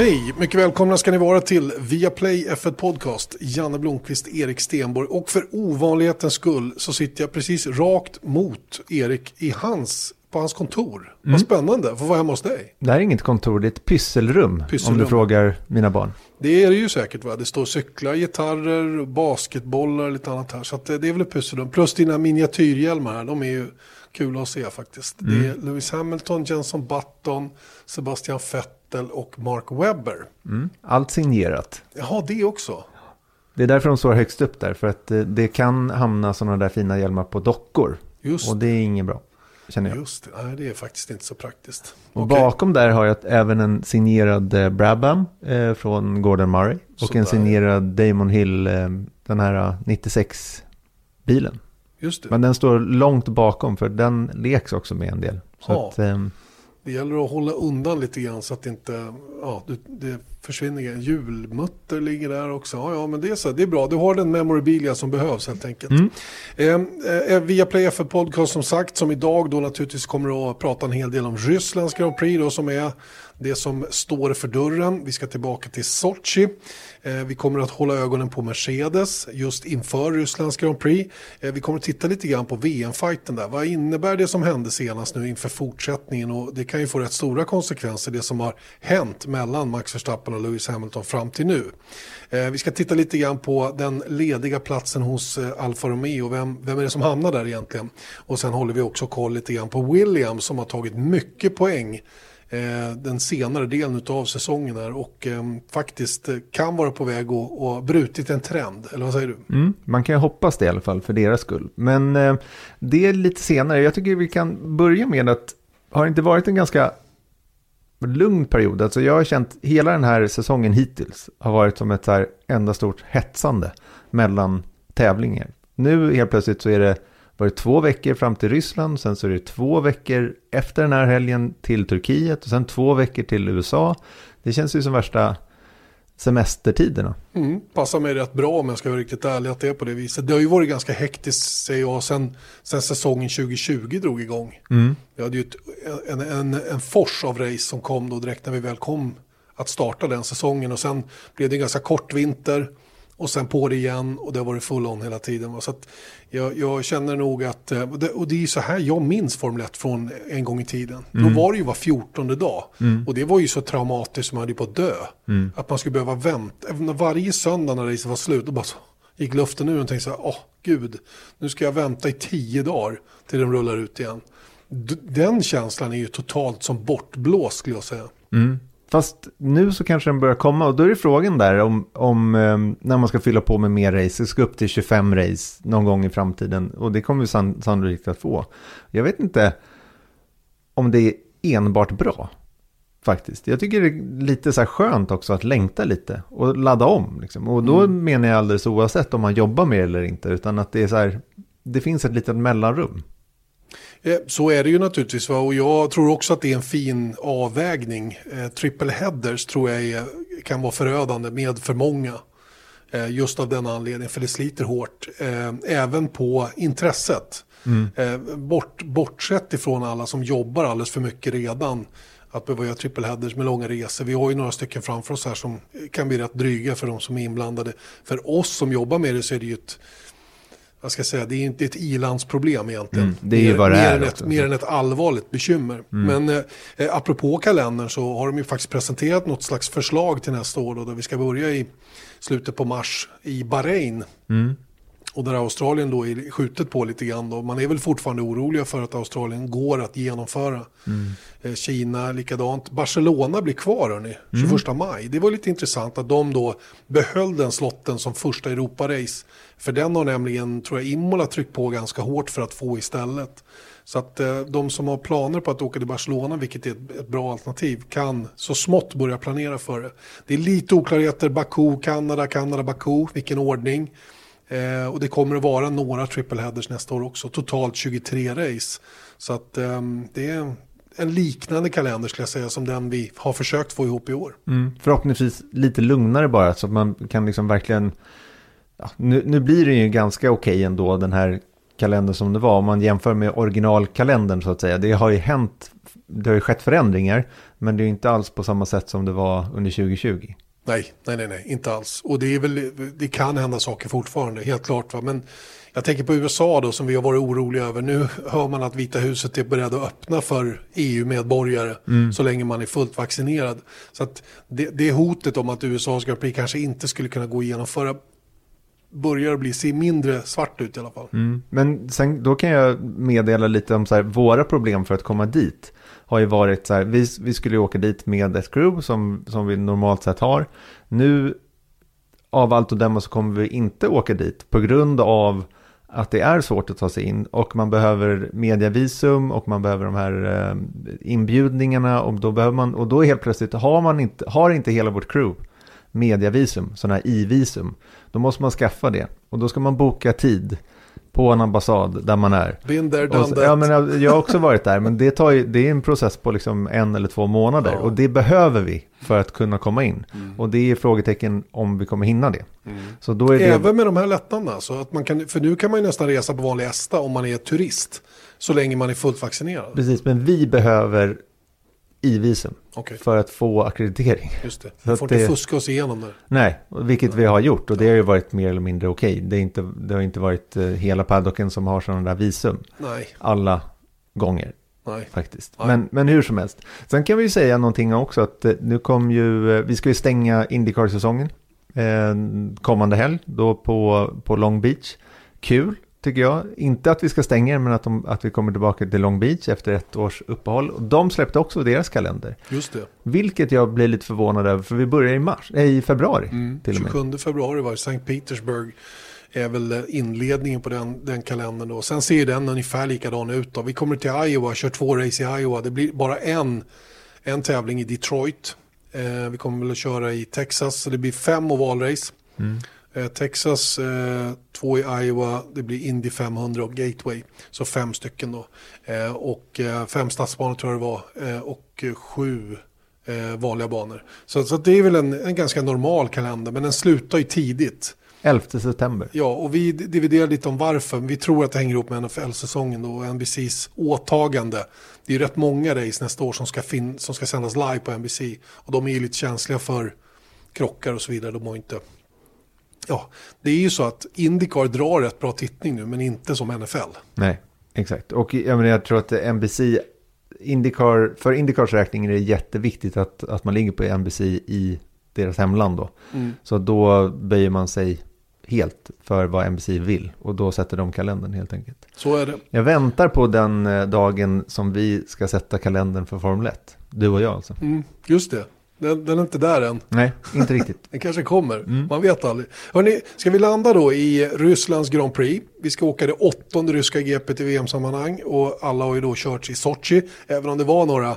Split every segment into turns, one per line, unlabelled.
Hej, mycket välkomna ska ni vara till Viaplay F1 Podcast. Janne Blomqvist, Erik Stenborg och för ovanlighetens skull så sitter jag precis rakt mot Erik i hans, på hans kontor.
Mm.
Vad spännande, få vara hemma hos dig.
Det här är inget kontor, det är ett pysselrum,
Pysselrum.
om du frågar mina barn.
Det är det ju säkert va, det står cyklar, gitarrer, basketbollar och lite annat här. Så att det det är väl ett pysselrum. Plus dina miniatyrhjälmar här, de är ju kul att se faktiskt. Det är
Mm.
Lewis Hamilton, Jenson Button, Sebastian Vettel och Mark Webber.
Mm. Allt signerat.
Jaha, det också.
Det är därför de står högst upp där, för att eh, det kan hamna sådana där fina hjälmar på dockor.
Just
Och det är inget bra, känner jag.
Just det, nej det är faktiskt inte så praktiskt.
Och
Okej.
bakom där har jag även en signerad eh, Brabham eh, från Gordon Murray. Och
Sådär.
en signerad Damon Hill, eh, den här eh, 96-bilen.
Just det,
Men den står långt bakom, för den leks också med en del. Så
Ja.
att, eh,
det gäller att hålla undan lite grann så att det inte, ja, det, försvinner. Julmutter ligger där också. Ja, ja, men det är så, det är bra. Du har den memorabilia som behövs helt enkelt.
Mm.
Eh, eh, via Play F1 Podcast som sagt, som idag då naturligtvis kommer att prata en hel del om Rysslands Grand Prix då, som är det som står för dörren. Vi ska tillbaka till Sochi. Eh, vi kommer att hålla ögonen på Mercedes just inför Rysslands Grand Prix. Eh, vi kommer att titta lite grann på VM-fighten där. Vad innebär det som hände senast nu inför fortsättningen? Och det kan ju få rätt stora konsekvenser det som har hänt mellan Max Verstappen och Lewis Hamilton fram till nu. Eh, vi ska titta lite grann på den lediga platsen hos Alfa Romeo. Vem, vem är det som hamnar där egentligen? Och sen håller vi också koll lite grann på Williams som har tagit mycket poäng Eh, den senare delen av säsongen här och eh, faktiskt eh, kan vara på väg att och brutit en trend. Eller vad säger du?
Mm, man kan ju hoppas det i alla fall för deras skull. Men det är lite senare. Jag tycker vi kan börja med att har det inte varit en ganska lugn period? Alltså jag har känt hela den här säsongen hittills har varit som ett så här enda stort hetsande mellan tävlingar. Nu helt plötsligt så är det varit två veckor fram till Ryssland, sen så är det två veckor efter den här helgen till Turkiet och sen två veckor till USA. Det känns ju som värsta semestertiderna.
Mm, passar mig rätt bra om jag ska vara riktigt ärlig att det är på det viset. Det har ju varit ganska hektiskt säger jag sen, sen säsongen 2020 drog igång.
Mm.
Vi hade ju ett, en, en, en fors av race som kom då direkt när vi väl kom att starta den säsongen och sen blev det en ganska kort vinter och sen på det igen och det har varit full on hela tiden. Så jag, jag känner nog att, eh, och det, är ju så här jag minns Formel 1 från en gång i tiden. Då var det ju var 14 dag och det var ju så traumatiskt som man hade på att dö. Att man skulle behöva vänta, varje söndag när racet var slut, då bara så gick luften ur och tänkte så här, åh gud, nu ska jag vänta i tio dagar till den rullar ut igen. Den känslan är ju totalt som bortblåst skulle jag säga.
Mm. Fast nu så kanske den börjar komma och då är det frågan där om, om eh, när man ska fylla på med mer race. Det ska upp till 25 race någon gång i framtiden och det kommer vi san, sannolikt att få. Jag vet inte om det är enbart bra faktiskt. Jag tycker det är lite så här skönt också att längta lite och ladda om. Liksom. Och då menar jag alldeles oavsett om man jobbar med det eller inte utan att det är så här, det finns ett litet mellanrum.
Eh, Så är det ju naturligtvis va? och jag tror också att det är en fin avvägning. Eh, triple headers tror jag är, kan vara förödande med för många. Eh, just av den anledningen, för det sliter hårt. Även på intresset. Eh, bort, bortsett ifrån alla som jobbar alldeles för mycket redan. Att behöva göra triple headers med långa resor. Vi har ju några stycken framför oss här som kan bli rätt dryga för de som är inblandade. För oss som jobbar med det så är det ju ett vad ska jag säga, det är inte ett ilandsproblem egentligen.
Mm, det är ju
mer,
vad det
mer
är
Än ett, mer än ett allvarligt bekymmer. Men eh, eh, apropå kalendern så har de ju faktiskt presenterat något slags förslag till nästa år då, där vi ska börja i slutet på mars i Bahrain.
Mm.
Och där Australien då är skjutet på lite grann. Då. Man är väl fortfarande oroliga för att Australien går att genomföra. Eh, Kina likadant. Barcelona blir kvar hörni, 21 maj. Det var lite intressant att de då behöll den slotten som första Europarace. För den har nämligen, tror jag, Imola tryckt på ganska hårt för att få istället. Så att eh, de som har planer på att åka till Barcelona, vilket är ett, ett bra alternativ, kan så smått börja planera för det. Det är lite oklarheter, Baku, Kanada, Kanada, Baku, vilken ordning. Eh, och det kommer att vara några triple headers nästa år också. Totalt 23 race. Så att eh, det är en liknande kalender skulle jag säga som den vi har försökt få ihop i år.
Mm. Förhoppningsvis lite lugnare bara så att man kan liksom verkligen... Ja, nu, nu blir det ju ganska okej ändå den här kalender som det var. Om man jämför med originalkalendern så att säga. Det har ju hänt, det har ju skett förändringar. Men det är inte alls på samma sätt som det var under 2020.
Nej, nej, nej, nej, inte alls. Och det, är väl, det kan hända saker fortfarande, helt klart. Va? Men jag tänker på USA då, som vi har varit oroliga över. Nu hör man att Vita huset är beredd att öppna för EU-medborgare mm. så länge man är fullt vaccinerad. Så att det, det hotet om att USA ska bli kanske inte skulle kunna gå igenom förra börjar bli, se mindre svart ut i alla fall.
Mm. Men sen, då kan jag meddela lite om så här, våra problem för att komma dit. Har ju varit så här, vi, vi skulle ju åka dit med ett crew som, som vi normalt sett har. Nu av allt att döma så kommer vi inte åka dit på grund av att det är svårt att ta sig in och man behöver mediavisum och man behöver de här eh, inbjudningarna och då behöver man och då helt plötsligt har man inte har inte hela vårt crew mediavisum, sådana här i-visum. Då måste man skaffa det och då ska man boka tid på en ambassad där man är. Så,
that.
Ja, men jag har också varit där, men det, tar ju, det är en process på liksom en eller två månader. Ja. Och det behöver vi för att kunna komma in. Mm. Och det är frågetecken om vi kommer hinna det. Mm.
Så då är det... Även med de här lättnaderna, så att man kan, för nu kan man ju nästan resa på vanlig ESTA om man är turist. Så länge man är fullt vaccinerad.
Precis, men vi behöver i-visum. Okay. För att få akkreditering.
Just det, vi får inte det, fuska oss igenom det.
Nej, vilket vi har gjort och det har ju varit mer eller mindre okej. Okay. Det, det har inte varit uh, hela paddocken som har sådana där visum.
Nej.
Alla gånger.
Nej.
Faktiskt. Nej. Men, men hur som helst. Sen kan vi ju säga någonting också att uh, nu kom ju, uh, vi ska ju stänga Indycar-säsongen. kommande helg då på, på Long Beach. Kul tycker jag. Inte att vi ska stänga men att, de, att vi kommer tillbaka till Long Beach efter ett års uppehåll. De släppte också deras kalender.
Just det.
Vilket jag blir lite förvånad över, för vi börjar i, mars, äh, i februari.
Mm, till 27 och med. februari var det St. Petersburg är väl eh, inledningen på den, den kalendern då. Sen ser den ungefär likadan ut då. Vi kommer till Iowa, kör två race i Iowa. Det blir bara en, en tävling i Detroit. Eh, vi kommer väl att köra i Texas, så det blir fem ovalrace. Mm. Eh, Texas, eh, två i Iowa, det blir Indy 500 och Gateway. Så fem stycken då. Eh, och eh, fem stadsbanor tror jag det var. Och sju vanliga banor. Så, så det är väl en, en ganska normal kalender, men den slutar ju tidigt.
11 september.
Ja, och vi dividerar lite om varför. Vi tror att det hänger ihop med NFL-säsongen och NBCs åtagande. Det är rätt många race nästa år som ska, som ska sändas live på NBC. Och de är ju lite känsliga för krockar och så vidare. De har inte ja, det är ju så att Indycar drar rätt bra tittning nu, men inte som NFL.
Nej, exakt. Och jag, menar, jag tror att NBC, Indycar, för Indycars räkning är det jätteviktigt att, att man ligger på NBC i deras hemland då. Mm. Så då böjer man sig helt för vad NBC vill och då sätter de kalendern helt enkelt.
Så är det.
Jag väntar på den eh, dagen som vi ska sätta kalendern för Formel 1. Du och jag alltså.
Mm, just det. Den, den, är inte där än.
Nej, inte riktigt.
den kanske kommer. Mm. Man vet aldrig. Hörrni, ska vi landa då i Rysslands Grand Prix? Vi ska åka det åttonde ryska GP i VM-sammanhang. Och alla har ju då kört i Sochi. Även om det var några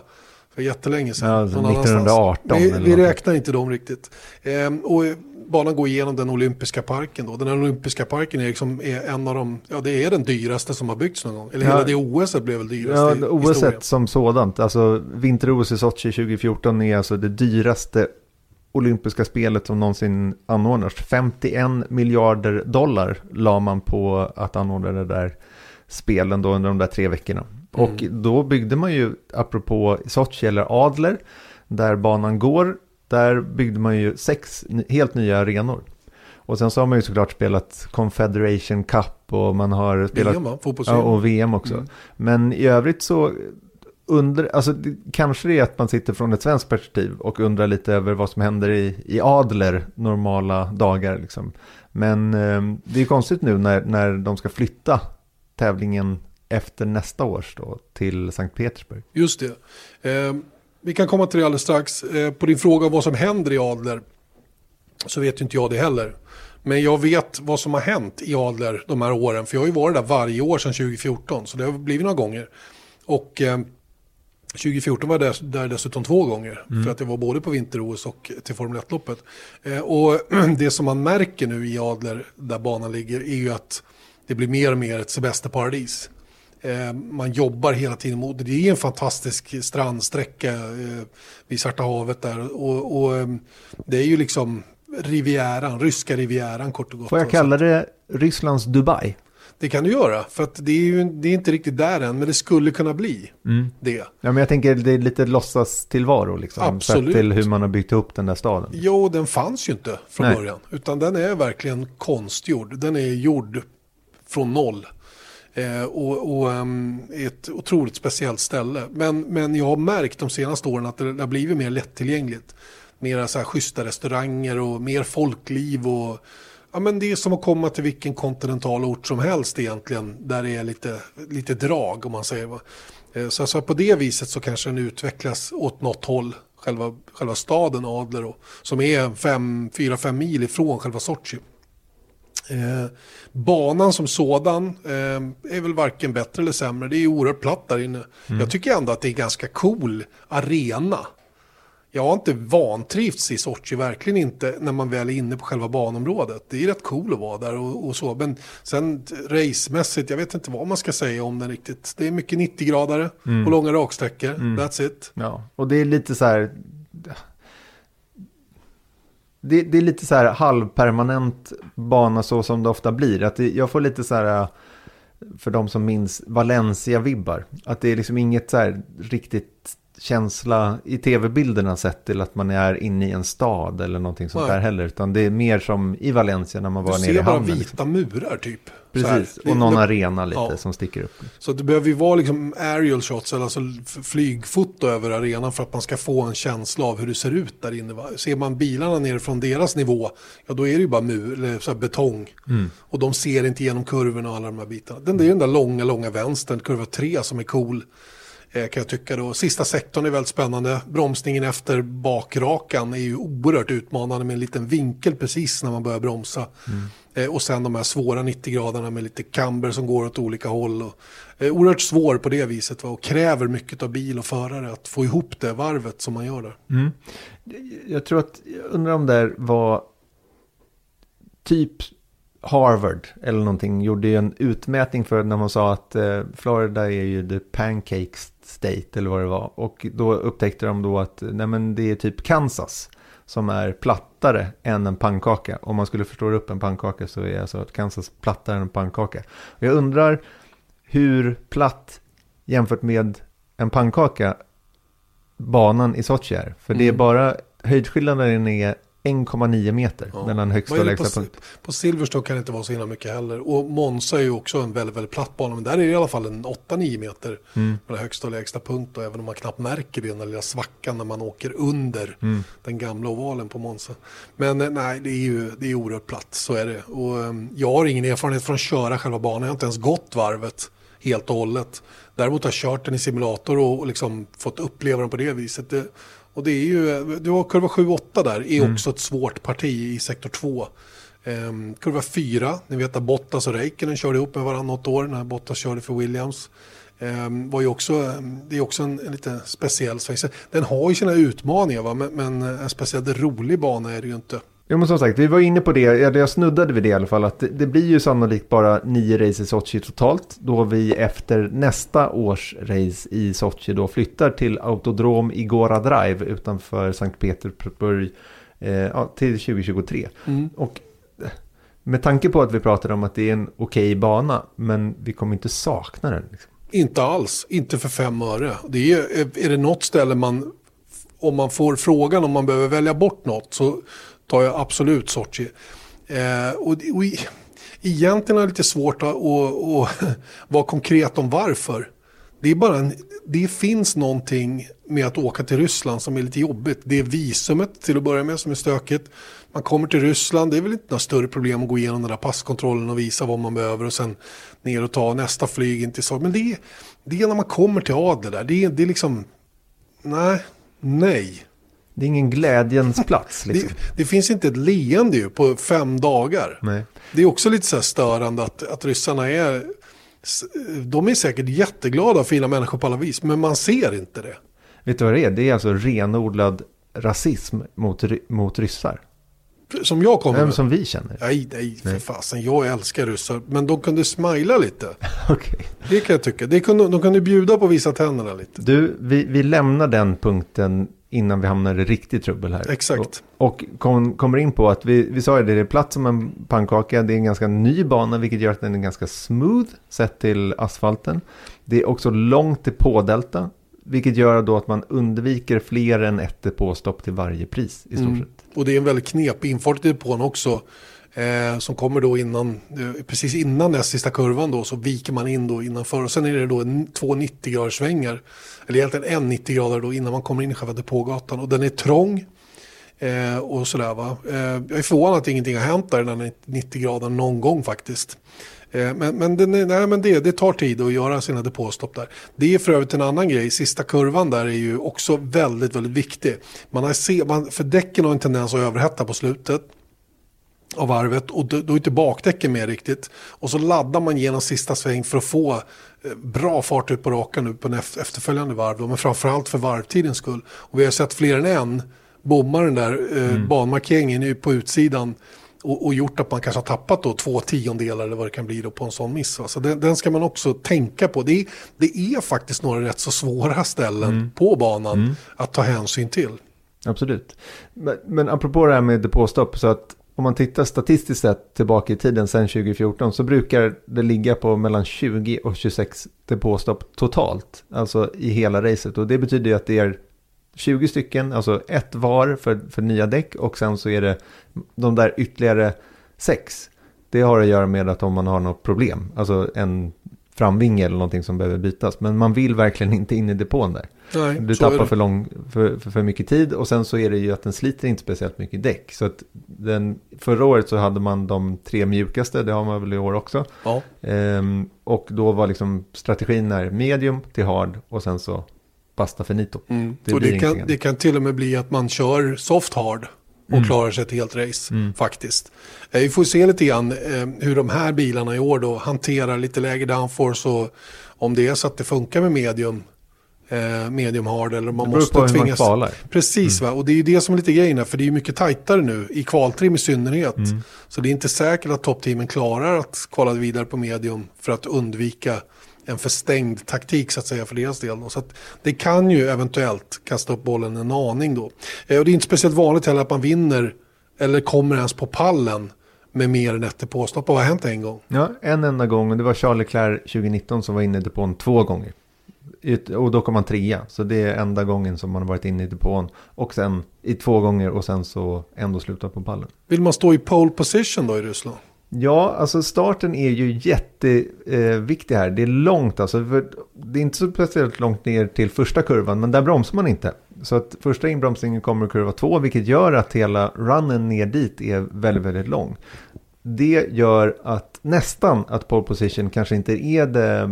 för jättelänge sedan.
Ja, alltså 1918.
Vi, vi räknar inte dem riktigt. Ehm, och banan går igenom den olympiska parken. Då. Den olympiska parken är, liksom, är en av de, ja det är den dyraste som har byggts någon gång. Eller ja. hela det OS blev väl dyrast
ja, OS som sådant, alltså vinter-OS i Sochi 2014 är alltså det dyraste olympiska spelet som någonsin anordnas. 51 miljarder dollar la man på att anordna det där spelen då under de där tre veckorna. Mm. Och då byggde man ju, apropå Sochi eller Adler, där banan går, där byggde man ju sex helt nya arenor. Och sen så har man ju såklart spelat Confederation Cup och man har spelat...
VM,
ja, och VM också. Mm. Men i övrigt så under, alltså det, kanske det är att man sitter från ett svenskt perspektiv och undrar lite över vad som händer i, i Adler normala dagar. Liksom. Men eh, det är konstigt nu när, när de ska flytta tävlingen efter nästa års då till Sankt Petersburg.
Just det. Eh, vi kan komma till det alldeles strax. Eh, på din fråga vad som händer i Adler så vet ju inte jag det heller. Men jag vet vad som har hänt i Adler de här åren. För jag har ju varit där varje år sedan 2014. Så det har blivit några gånger. Och eh, 2014 var jag där, dessutom två gånger. Mm. För att jag var både på vinter-OS och till Formel 1-loppet. Eh, och det som man märker nu i Adler, där banan ligger, är ju att det blir mer och mer ett semesterparadis. Eh, man jobbar hela tiden mot det. är en fantastisk strandsträcka eh, vid Svarta havet där. Och, och eh, det är ju liksom Rivieran, ryska Rivieran kort och gott.
Får jag kalla det Rysslands Dubai?
Det kan du göra, för att det är ju det är inte riktigt där än, men det skulle kunna bli
Mm.
det.
Ja, men jag tänker det är lite låtsas tillvaro liksom.
Absolut.
Sett till hur man har byggt upp den där staden.
Jo, den fanns ju inte från
Nej.
början, utan den är verkligen konstgjord. Den är gjord från noll. Eh, och och um, ett otroligt speciellt ställe. Men, men jag har märkt de senaste åren att det har blivit mer lättillgängligt. Mera så här schyssta restauranger och mer folkliv. Och, ja, men det är som att komma till vilken kontinental ort som helst egentligen. Där det är lite, lite drag om man säger. Va? Eh, så, alltså, på det viset så kanske den utvecklas åt något håll. Själva, själva staden Adler och, som är 4-5 mil ifrån själva Sochi. Eh, banan som sådan eh, är väl varken bättre eller sämre. Det är oerhört platt där inne. Jag tycker ändå att det är ganska cool arena. Jag har inte vantrivts i Sochi, verkligen inte, när man väl är inne på själva banområdet. Det är rätt cool att vara där och, och så. Men sen racemässigt, jag vet inte vad man ska säga om den riktigt. Det är mycket 90-gradare och långa raksträckor. That's it.
Ja, och det är lite så här... Det, det är lite så här halvpermanent bana så som det ofta blir. Att det, jag får lite så här, äh, för de som minns Valencia-vibbar. Att det är liksom inget så här riktigt känsla i tv-bilderna sett till att man är inne i en stad eller någonting sånt
Nej.
där heller. Utan det är mer som i Valencia när man
Du
var nere i
ser bara
hamnen.
vita
liksom.
murar typ.
Precis, och någon
det-
arena lite
Ja.
som sticker upp.
Så det behöver ju vara liksom aerial shots, eller alltså flygfoto över arenan för att man ska få en känsla av hur det ser ut där inne. Va? Ser man bilarna ner från deras nivå, ja då är det ju bara mur, eller så betong. Och de ser inte igenom kurvorna och alla de här bitarna. Den, det är ju den där långa, långa vänstern, kurva 3 som är cool. Eh, kan jag tycka då. Sista sektorn är väldigt spännande. Bromsningen efter bakrakan är ju oerhört utmanande med en liten vinkel precis när man börjar bromsa. Eh, och sen de här svåra 90-graderna med lite camber som går åt olika håll. Och, eh, oerhört svår på det viset va? och kräver mycket av bil och förare att få ihop det varvet som man gör där.
Jag tror att, jag undrar om det var typ Harvard eller någonting gjorde ju en utmätning för när man sa att eh, Florida är ju the pancake state eller vad det var. Och då upptäckte de då att nej men det är typ Kansas som är plattare än en pannkaka. Om man skulle förstå upp en pannkaka så är alltså att Kansas plattare än en pannkaka. Och jag undrar hur platt jämfört med en pannkaka banan i Sochi är. För det är
Mm.
bara höjdskillnaden är 1,9 meter
Ja.
mellan högsta och lägsta
på,
punkt.
på Silverstone kan det inte vara så himla mycket heller. Och Monza är ju också en väldigt, väldigt platt bana. Men där är det i alla fall en 8-9 meter
Mm.
mellan högsta och lägsta punkt. Och även om man knappt märker det, den där lilla svackan när man åker under
Mm.
den gamla ovalen på Monza. Men eh, nej, det är ju det är oerhört platt, så är det. Och um, jag har ingen erfarenhet från att köra själva banan. Jag har inte ens gått varvet helt och hållet. Däremot har jag kört den i simulator och, och liksom fått uppleva den på det viset. Det, och det är ju, du har kurva 7-8 där, är också ett svårt parti i sektor 2. Ehm, kurva 4, ni vet att Bottas och Räikkönen körde ihop med varandra något år när Bottas körde för Williams. Ehm, var ju också, det är också en, en lite speciell sväng. Den har ju sina utmaningar va? Men, men en speciellt rolig bana är det ju inte.
Jo men som sagt, vi var inne på det, eller jag snuddade vid det i alla fall, att det, det blir ju sannolikt bara nio race i Sochi totalt, då vi efter nästa års race i Sochi då flyttar till Autodrom Igora Drive utanför Sankt Petersburg eh, till 2023. Och eh, med tanke på att vi pratade om att det är en okej bana, men vi kommer inte sakna den. Liksom.
Inte alls, inte för fem öre. Det är, är det något ställe man, om man får frågan om man behöver välja bort något så tar jag absolut Sochi. Eh, och, och egentligen är det lite svårt att, att, att vara konkret om varför. Det, är bara en, det finns någonting med att åka till Ryssland som är lite jobbigt. Det är visumet till att börja med som är stökigt. Man kommer till Ryssland, det är väl inte några större problem att gå igenom den där passkontrollen och visa vad man behöver och sen ner och ta nästa flyg in till Sovjet. Men det är, det är när man kommer till Adler där, det är, det är liksom, nej, nej.
Det är ingen glädjens plats.
Det,
Liksom.
det finns inte ett leende ju på fem dagar.
Nej.
Det är också lite så här störande att, att ryssarna är, de är säkert jätteglada och fina människor på alla vis, men man ser inte det.
Vet du vad det är? Det är alltså renodlad rasism mot, mot ryssar.
Som jag kommer
Vem
med.
som vi känner.
Nej, nej, för fasen. Jag älskar ryssar. Men de kunde smila lite.
Okej.
Det kan jag tycka. Det kunde, de kunde bjuda på visa tänderna lite.
Du, vi, vi lämnar den punkten innan vi hamnar i riktigt trubbel här.
Exakt.
Och, och kom, kommer in på att vi, vi sa ju det, det är platt som en pannkaka. Det är en ganska ny bana vilket gör att den är ganska smooth sett till asfalten. Det är också långt till pådelta. Vilket gör då att man undviker fler än ett depåstopp till varje pris i stort
Mm.
sett.
Och det är en väldigt knepig infart till depån också. Eh, som kommer då innan, eh, precis innan den sista kurvan då så viker man in då innanför och sen är det då en, två 90 graders svängar. Eller egentligen en 90 grader då innan man kommer in i själva depågatan och den är trång. Eh, och sådär va. Eh, jag är förvånad att ingenting har hänt där den är 90 grader någon gång faktiskt. Eh, men men, den är, nej, men det, det tar tid att göra sina depåstopp där. Det är för övrigt en annan grej. Sista kurvan där är ju också väldigt, väldigt viktig. Man har se, man, för däcken har en tendens att överhetta på slutet av varvet och då, är inte bakdäcken med riktigt. Och så laddar man genom sista sväng för att få eh, bra fart ut på rakan nu på efterföljande varv. Då, men framförallt för varvtidens skull. Och vi har sett fler än en bomma den där eh, banmarkeringen ju på utsidan. Och, och gjort att man kanske har tappat då två tiondelar eller vad det kan bli då på en sån miss. Va? Så den, den ska man också tänka på. Det är, det är faktiskt några rätt så svåra ställen på banan att ta hänsyn till.
Absolut. Men, men apropå det här med depåstopp, så att om man tittar statistiskt sett tillbaka i tiden sedan 2014 så brukar det ligga på mellan 20 och 26 depåstopp totalt. Alltså i hela racet. Och det betyder ju att det är 20 stycken, alltså ett var för, för nya däck och sen så är det de där ytterligare sex. Det har att göra med att om man har något problem, alltså en framvinge eller någonting som behöver bytas. Men man vill verkligen inte in i depån där.
Nej,
Du tappar för, lång, för, för, för mycket tid och sen så är det ju att den sliter inte speciellt mycket däck. Så att den, förra året så hade man de tre mjukaste, det har man väl i år också.
Ja.
Ehm, och då var liksom strategin är medium till hard och sen så basta finito.
Mm.
Det
och det kan, det kan till och med bli att man kör soft hard och
Mm.
klarar sig ett helt race faktiskt. Eh, Vi får se lite grann eh, hur de här bilarna i år då hanterar lite lägre downforce och om det är så att det funkar med medium, eh, medium hard eller man
Det beror
måste
på hur man
tvingas. Precis va, och det är ju det som är lite grejen här, för det är ju mycket tajtare nu i kvaltrim i synnerhet.
Mm.
Så det är inte säkert att toppteamen klarar att kvala vidare på medium för att undvika en förstängd taktik så att säga för deras del. Då. Så det kan ju eventuellt kasta upp bollen en aning då. Eh, och det är inte speciellt vanligt heller att man vinner eller kommer ens på pallen med mer än ett depåstopp. Vad har hänt en gång?
Ja, en enda gång och det var Charles Leclerc 2019 som var inne i depån två gånger. Och då kom han trea, så det är enda gången som man har varit inne i depån. Och sen i två gånger och sen så ändå slutat på pallen.
Vill man stå i pole position då i Ryssland?
Ja, alltså starten är ju jätteviktig eh, här. Det är långt alltså. För det är inte så speciellt långt ner till första kurvan, men där bromsar man inte. Så att första inbromsningen kommer i kurva två, vilket gör att hela runnen ner dit är väldigt, väldigt lång. Det gör att nästan att pole position kanske inte är det eh,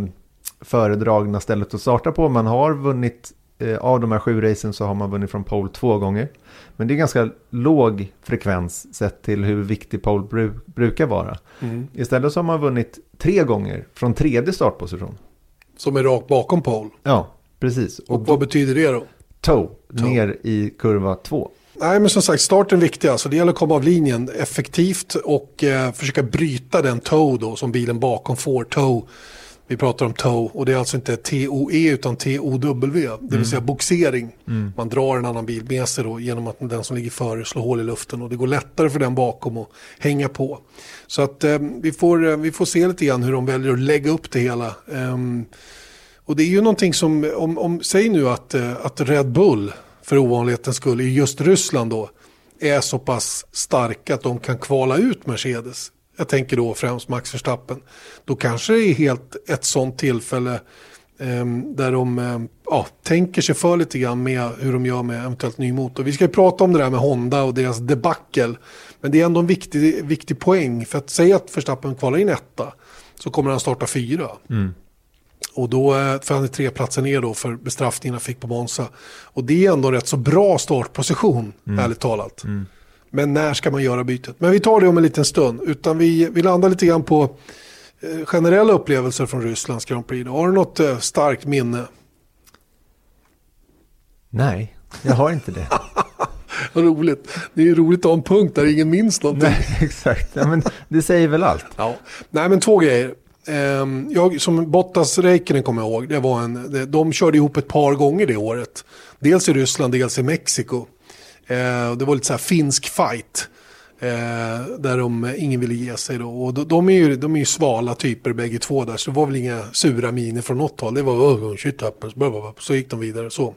föredragna stället att starta på. Man har vunnit, av de här sju racen så har man vunnit från pole två gånger. Men det är ganska låg frekvens sett till hur viktig pole bru- brukar vara. Istället så har man vunnit tre gånger från tredje startposition.
Som är rakt bakom pole.
Ja, precis.
Och
Och
vad betyder det då?
toe ner i kurva två.
Nej men som sagt starten är viktig alltså. Det gäller att komma av linjen effektivt och eh, försöka bryta den toe då som bilen bakom får. Toe. Vi pratar om toe och det är alltså inte TOE utan TOW. Det vill säga boxering. Man drar en annan bil med sig då genom att den som ligger före slår hål i luften och det går lättare för den bakom att hänga på. Så att eh, vi, får, eh, vi får se lite grann hur de väljer att lägga upp det hela. Ehm, och det är ju någonting som, om, om säg nu att, eh, att Red Bull för ovanlighetens skull i just Ryssland då är så pass starka att de kan kvala ut Mercedes. Jag tänker då främst Max Verstappen. Då kanske det är helt ett sånt tillfälle ehm, där de ehm, ja, tänker sig för lite grann med hur de gör med eventuellt ny motor. Vi ska ju prata om det där med Honda och deras debacle. Men det är ändå en viktig, viktig poäng. För att säga att Verstappen kvalar in etta så kommer han starta fyra. Och då, eh, för han är tre platser ner då för bestraffningen han fick på Monza. Och det är ändå rätt så bra startposition, ärligt talat. Men när ska man göra bytet? Men vi tar det om en liten stund. Utan vi, vi landar lite grann på eh, generella upplevelser från Rysslands Grand Prix. Har du något eh, starkt minne?
Nej, jag har inte det.
Vad roligt. Det är ju roligt att ha en punkt där ingen minns någonting.
Nej, exakt. Ja, men det säger väl allt.
Ja. Nej men två grejer. Ehm, jag, som Bottas Räikkönen kommer jag ihåg, det var en, de körde ihop ett par gånger det året. Dels i Ryssland, dels i Mexiko. Ehm, det var lite så här finsk fight. Eh, där de, ingen ville ge sig då. Och de, de, är ju, de är ju svala typer bägge två där. Så det var väl inga sura miner från något håll. Det var shit happens, så gick de vidare. Så.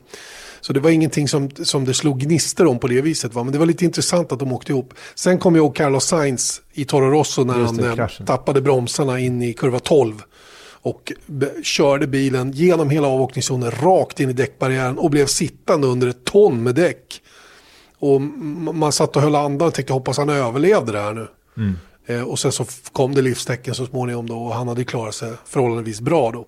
Så det var ingenting som, som det slog gnister om på det viset. Va? Men det var lite intressant att de åkte ihop. Sen kom jag ihåg Carlos Sainz i Toro Rosso när han det, eh, tappade bromsarna in i kurva 12. Och körde bilen genom hela avåkningszonen rakt in i däckbarriären och blev sittande under ett ton med däck. Och man satt och höll andan och tänkte hoppas han överlevde det här nu. Mm. Eh, och sen så kom det livstecken så småningom då och han hade klarat sig förhållandevis bra då.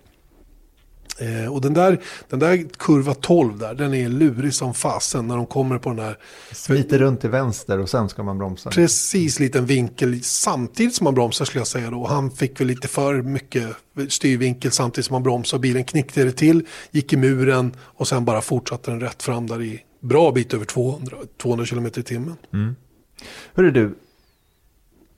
Eh, och den där, den där kurva 12 där, den är lurig som fasen när de kommer på den här.
Smiter runt till vänster och sen ska man bromsa.
Precis liten vinkel samtidigt som man bromsar skulle jag säga då. Han fick väl lite för mycket styrvinkel samtidigt som man bromsade. Bilen knickte till, gick i muren och sen bara fortsatte den rätt fram där i bra bit över 200, 200 km i timmen. Mm.
Hörru du,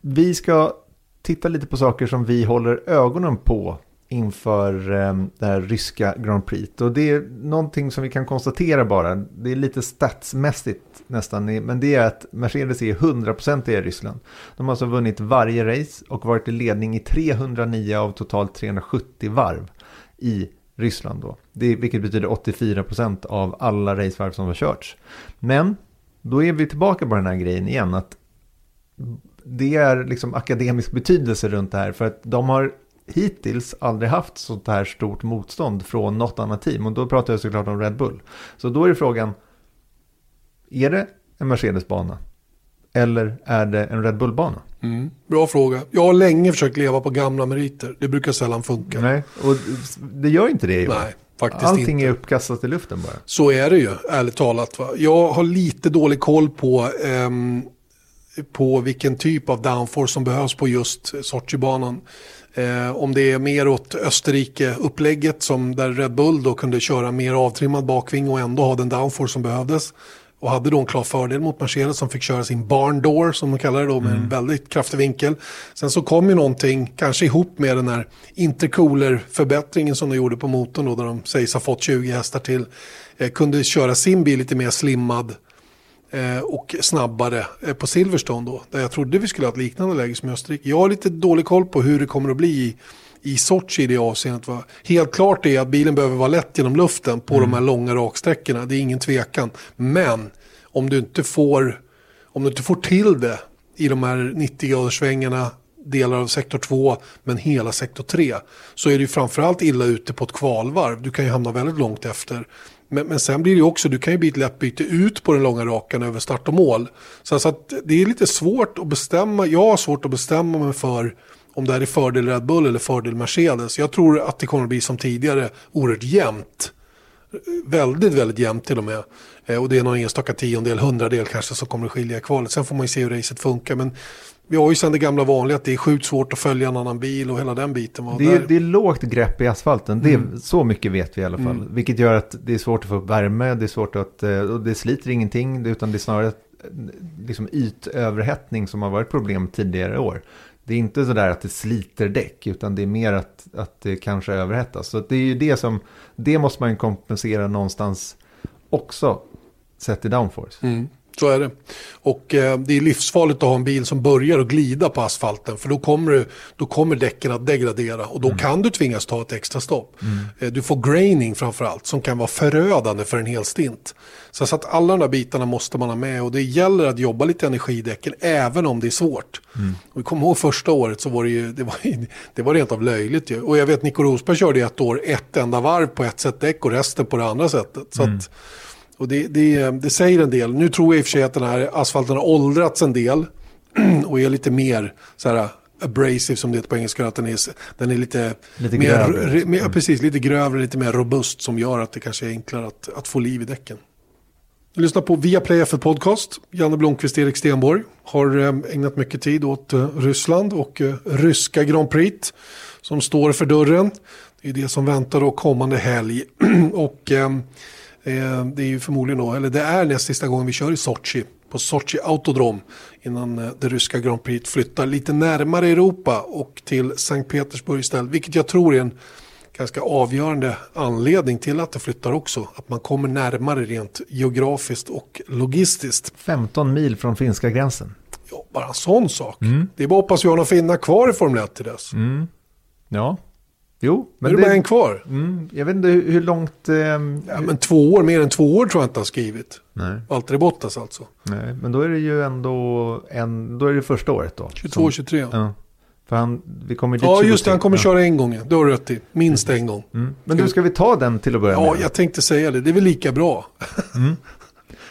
vi ska titta lite på saker som vi håller ögonen på inför eh, det här ryska Grand Prix. Och det är någonting som vi kan konstatera bara, det är lite statsmässigt nästan, men det är att Mercedes är 100% i Ryssland. De har alltså vunnit varje race och varit i ledning i 309 av totalt 370 varv i Ryssland då. Det, vilket betyder 84% av alla racevarv som har körts. Men då är vi tillbaka på den här grejen igen att det är liksom akademisk betydelse runt det här för att de har hittills aldrig haft sånt här stort motstånd från något annat team och då pratar jag såklart om Red Bull. Så då är frågan, är det en Mercedes-bana? Eller är det en Red Bull-bana?
Mm. Bra fråga. Jag har länge försökt leva på gamla meriter. Det brukar sällan funka.
Nej, och det gör inte det i år. Nej, faktiskt Allting inte. är uppkastat i luften bara.
Så är det ju, ärligt talat. Va? Jag har lite dålig koll på, ehm, på vilken typ av downforce som behövs på just Sochi-banan. Eh, om det är mer åt Österrike-upplägget som där Red Bull då kunde köra mer avtrimmad bakving och ändå ha den downforce som behövdes. Och hade då en klar fördel mot Mercedes som fick köra sin barn door som de kallar det då med mm. en väldigt kraftig vinkel. Sen så kom ju någonting, kanske ihop med den här intercooler-förbättringen som de gjorde på motorn då där de sägs ha fått 20 hästar till. Eh, kunde köra sin bil lite mer slimmad eh, och snabbare eh, på Silverstone då. Där jag trodde vi skulle ha ett liknande läge som i Österrike. Jag har lite dålig koll på hur det kommer att bli i, Sochi i det avseendet. Va? Helt klart är att bilen behöver vara lätt genom luften på mm. de här långa raksträckorna. Det är ingen tvekan. Men om du inte får, om du inte får till det i de här 90 graderssvängarna delar av sektor 2 men hela sektor 3 så är det ju framförallt illa ute på ett kvalvarv. Du kan ju hamna väldigt långt efter. Men, men sen blir det ju också, du kan ju bli ett lätt byte ut på den långa rakan över start och mål. Så, så att det är lite svårt att bestämma, jag har svårt att bestämma mig för om det här är fördel Red Bull eller fördel Mercedes. Jag tror att det kommer att bli som tidigare oerhört jämnt. Väldigt, väldigt jämnt till och med. Eh, och det är någon enstaka tiondel, hundradel kanske som kommer att skilja i kvalet. Sen får man ju se hur racet funkar. Men vi har ju sen det gamla vanliga att det är sjukt svårt att följa en annan bil och hela den biten.
Det är, det är lågt grepp i asfalten, det är, mm. så mycket vet vi i alla fall. Mm. Vilket gör att det är svårt att få upp värme, det är svårt att, eh, och det sliter ingenting, utan det är snarare liksom ytöverhettning som har varit problem tidigare år. Det är inte så där att det sliter däck, utan det är mer att, att det kanske överhettas. Så det är ju det som, det måste man kompensera någonstans också, sett i downforce. Mm.
Så är det. Och eh, det är livsfarligt att ha en bil som börjar att glida på asfalten. För då kommer, du, då kommer däcken att degradera. Och då mm. kan du tvingas ta ett extra stopp. Mm. Eh, du får graining framförallt som kan vara förödande för en hel stint. Så, så att alla de där bitarna måste man ha med. Och det gäller att jobba lite energidäcken även om det är svårt. Mm. Och vi kommer ihåg första året så var det ju, det var, det var rent av löjligt ju. Och jag vet Nico Rosberg körde ett år ett enda varv på ett sätt däck och resten på det andra sättet. Så att, mm. Och det, det, det säger en del. Nu tror jag i och för sig att den här asfalten har åldrats en del och är lite mer så här abrasive som det heter på engelska. Att den är, den är lite,
lite mer, grövre.
Mer, mm. precis, lite grövre, lite mer robust som gör att det kanske är enklare att, att få liv i däcken. Lyssna på Viaplay F1 Podcast. Janne Blomqvist, Erik Stenborg har eh, ägnat mycket tid åt eh, Ryssland och eh, ryska Grand Prix som står för dörren. Det är det som väntar då kommande helg. och Eh, det är ju förmodligen då, eller det är näst sista gången vi kör i Sochi på Sochi Autodrom innan eh, det ryska Grand Prix flyttar lite närmare Europa och till Sankt Petersburg istället. Vilket jag tror är en ganska avgörande anledning till att det flyttar också. Att man kommer närmare rent geografiskt och logistiskt.
15 mil från finska gränsen.
Ja, bara en sån sak. Mm. Det är bara att hoppas vi har några finnar kvar i Formel 1 till dess.
Mm. Ja, Jo,
men är det, bara en kvar.
Mm, jag vet inte hur, hur långt... Eh,
ja, men två år, mer än två år tror jag inte har skrivit. Nej. Valtteri Bottas alltså.
Nej, men då är det ju ändå en, då är det första året då.
22, 23. Ja.
För han, vi kommer dit
ja, just det, han kommer ja. köra en gång. Ja. Det har du rätt i. Minst en gång.
Mm. Men ska du, ska vi ta den till att börja
ja, med? Ja, jag tänkte säga det. Det är väl lika bra.
mm.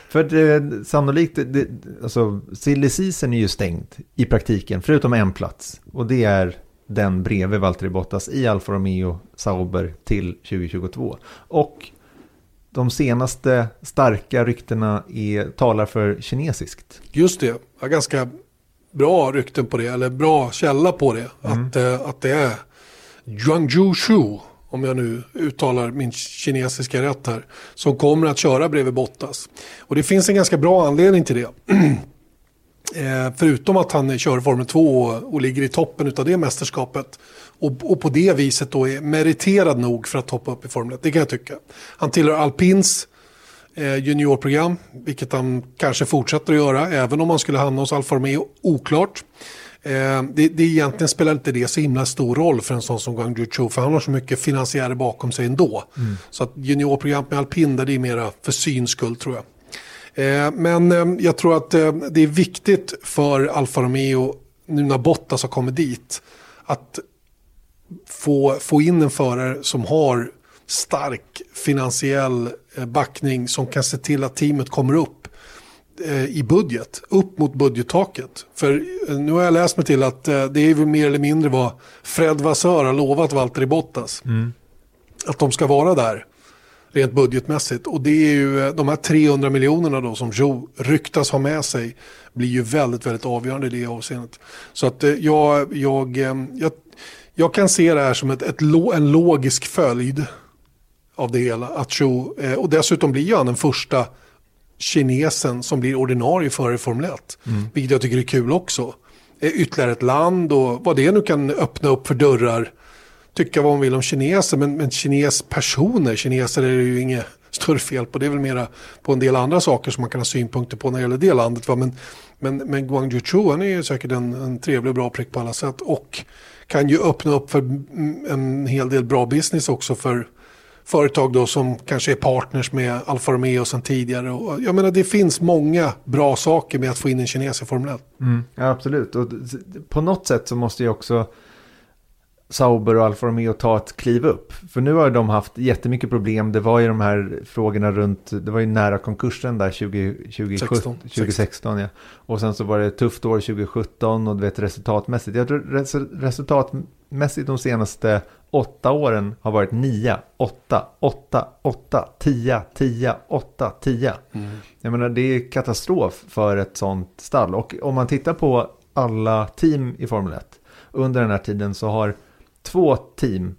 För det, sannolikt, det, alltså, silly season är ju stängt i praktiken, förutom en plats. Och det är den bredvid Valtteri Bottas i Alfa Romeo Sauber till 2022. Och de senaste starka ryktena är, talar för kinesiskt.
Just det, jag ganska bra rykten på det, eller bra källa på det. Mm. Att, äh, att det är Zhuangzhou Shu, om jag nu uttalar min kinesiska rätt här, som kommer att köra bredvid Bottas. Och det finns en ganska bra anledning till det. Eh, förutom att han kör Formel 2 och, ligger i toppen av det mästerskapet. Och, på det viset då är meriterad nog för att hoppa upp i Formel 1. Det kan jag tycka. Han tillhör Alpins eh, juniorprogram. Vilket han kanske fortsätter att göra. Även om han skulle hamna hos Alfa Romeo. Oklart. Eh, det, det egentligen spelar inte det så himla stor roll för en sån som Guang Zhu För han har så mycket finansiärer bakom sig ändå. Mm. Så att juniorprogram med alpin där det är mera för syns skull tror jag. Eh, men eh, jag tror att eh, det är viktigt för Alfa Romeo, nu när Bottas har kommit dit, att få, få in en förare som har stark finansiell backning som kan se till att teamet kommer upp i budget, upp mot budgettaket. För nu har jag läst mig till att det är mer eller mindre vad Fred Vassör har lovat Valtteri Bottas. Mm. Att de ska vara där rent budgetmässigt. Och det är ju eh, de här 300 miljonerna då som Joe ryktas ha med sig blir ju väldigt, väldigt avgörande i det avseendet. Så att eh, jag, jag, eh, jag, jag kan se det här som ett, ett, en logisk följd av det hela. Att Joe, och dessutom blir han den första kinesen som blir ordinarie förare i Formel 1. Mm. Vilket jag tycker är kul också. Ytterligare ett land och vad det nu kan öppna upp för dörrar tycka vad man vill om kineser, men, men kinespersoner, kineser är det ju inget större fel på. Det är väl mera på en del andra saker som man kan ha synpunkter på när det gäller det landet. Va? Men, men, men Guang Zhu han är ju säkert en, en trevlig och bra prick på alla sätt. Och kan ju öppna upp för en hel del bra business också för företag då som kanske är partners med Alfa Romeo sedan tidigare. Och jag menar det finns många bra saker med att få in en kines i Formel 1.
Mm, ja, absolut, och på något sätt så måste ju också Sauber och Alfa Romeo ta ett kliv upp. För nu har de haft jättemycket problem. Det var ju de här frågorna runt, det var ju nära konkursen där 20, 2016, 2016 ja. Och sen så var det ett tufft år 2017 och du vet resultatmässigt. Jag tror resultatmässigt de senaste åtta åren har varit 9, 8, 8, 8, 10, 10, 8, 10. Mm. Jag menar det är katastrof för ett sånt stall. Och om man tittar på alla team i Formel 1 under den här tiden så har två team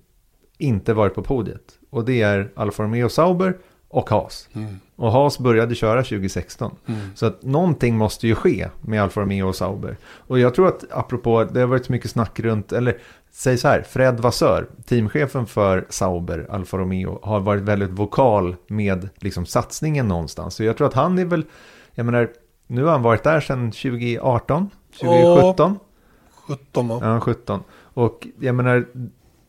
inte varit på podiet. Och det är Alfa Romeo Sauber och Haas. Mm. Och Haas började köra 2016. Mm. Så att någonting måste ju ske med Alfa Romeo och Sauber. Och jag tror att apropå, det har varit så mycket snack runt, eller säg så här, Fred Vassör, teamchefen för Sauber, Alfa Romeo, har varit väldigt vokal med liksom satsningen någonstans. Så jag tror att han är väl, jag menar, nu har han varit där sedan 2018, 2017.
Oh, 17 va?
Ja, 17. Och jag menar,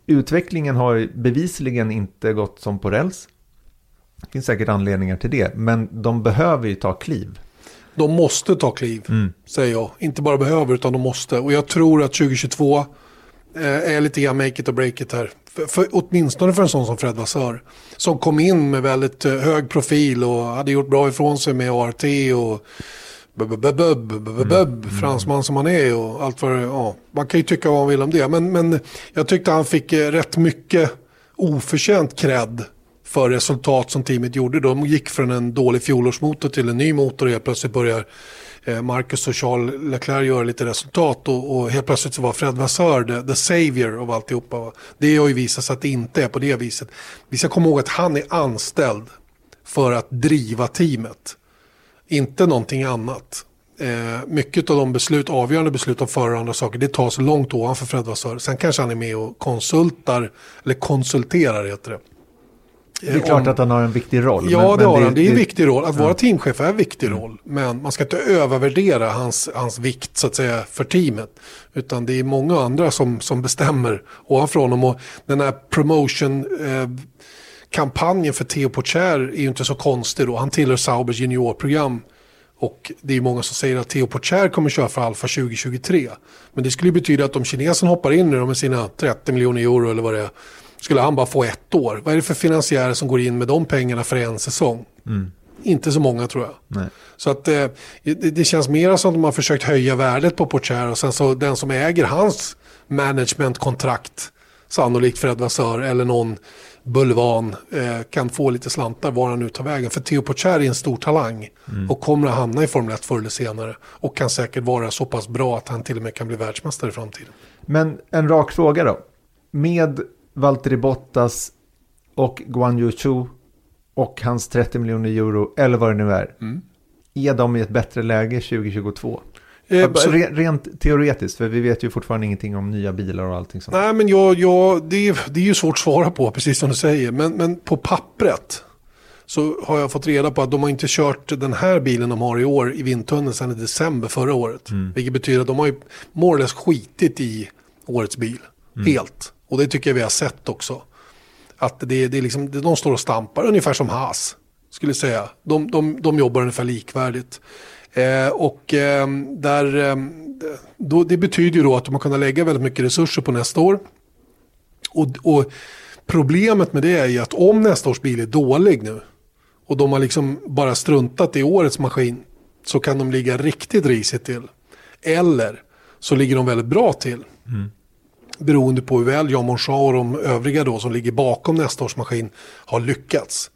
utvecklingen har bevisligen inte gått som på räls. Det finns säkert anledningar till det, men de behöver ju ta kliv.
De måste ta kliv, mm. säger jag. Inte bara behöver, utan de måste. Och jag tror att 2022 eh, är lite grann make it or break it här. För, för, åtminstone för en sån som Fred Vassör. Som kom in med väldigt eh, hög profil och hade gjort bra ifrån sig med ART och fransman som han är och allt vad ja, Man kan ju tycka vad man vill om det. Men, men jag tyckte han fick rätt mycket oförtjänt cred för resultat som teamet gjorde. De gick från en dålig fjolårsmotor till en ny motor och helt plötsligt börjar Marcus och Charles Leclerc göra lite resultat och, och helt plötsligt så var Fred Vasseur the, the savior av alltihopa. Det har ju visat sig att det inte är på det viset. Vi ska komma ihåg att han är anställd för att driva teamet inte någonting annat. Eh, mycket av de beslut, avgörande beslut om förra och andra saker, det tas långt ovanför Fred Vassör. Sen kanske han är med och konsultar, eller konsulterar heter det.
Det är klart att han har en viktig roll.
Ja, men, det har han. Det är en viktig roll. Att ja. vara teamchef är en viktig mm. roll. Men man ska inte övervärdera hans, hans vikt så att säga för teamet. Utan det är många andra som, som bestämmer ovanför honom. Och den här promotion... Eh, kampanjen för Theo Pocher är ju inte så konstig då. Han tillhör Saubers juniorprogram. Och det är många som säger att Theo Pocher kommer köra för Alfa 2023. Men det skulle betyda att om kinesen hoppar in nu med sina 30 miljoner euro eller vad det är skulle han bara få ett år. Vad är det för finansiärer som går in med de pengarna för en säsong? Mm. Inte så många tror jag.
Nej.
Så att eh, det, det, känns mer som att har försökt höja värdet på Pocher och sen så den som äger hans managementkontrakt, sannolikt Fred Vassör eller någon bulvan, eh, kan få lite slantar var han nu tar vägen. För Theo Pocher är en stor talang mm. och kommer att hamna i Formel 1 förr eller senare. Och kan säkert vara så pass bra att han till och med kan bli världsmästare i framtiden.
Men en rak fråga då. Med Valtteri Bottas och Guan Yu Chu och hans 30 miljoner euro, eller vad det nu är. Mm. Är de i ett bättre läge 2022? Eh, rent teoretiskt, för vi vet ju fortfarande ingenting om nya bilar och allting sånt.
Nej, men jag, jag, det, är, det är ju svårt att svara på, precis som du säger. Men, men på pappret så har jag fått reda på att de har inte kört den här bilen de har i år i vindtunneln sedan i december förra året. Mm. Vilket betyder att de har ju more skitit i årets bil. Mm. Helt. Och det tycker jag vi har sett också. Att det, det är liksom, de står och stampar ungefär som Haas. Skulle säga. De, de, de jobbar ungefär likvärdigt. Eh, och eh, där, eh, då, det betyder ju då att de har kunnat lägga väldigt mycket resurser på nästa år. Och, och problemet med det är ju att om nästa års bil är dålig nu och de har liksom bara struntat i årets maskin så kan de ligga riktigt risigt till. Eller så ligger de väldigt bra till. Mm beroende på hur väl Jan Monchard och de övriga då som ligger bakom nästa års maskin har lyckats.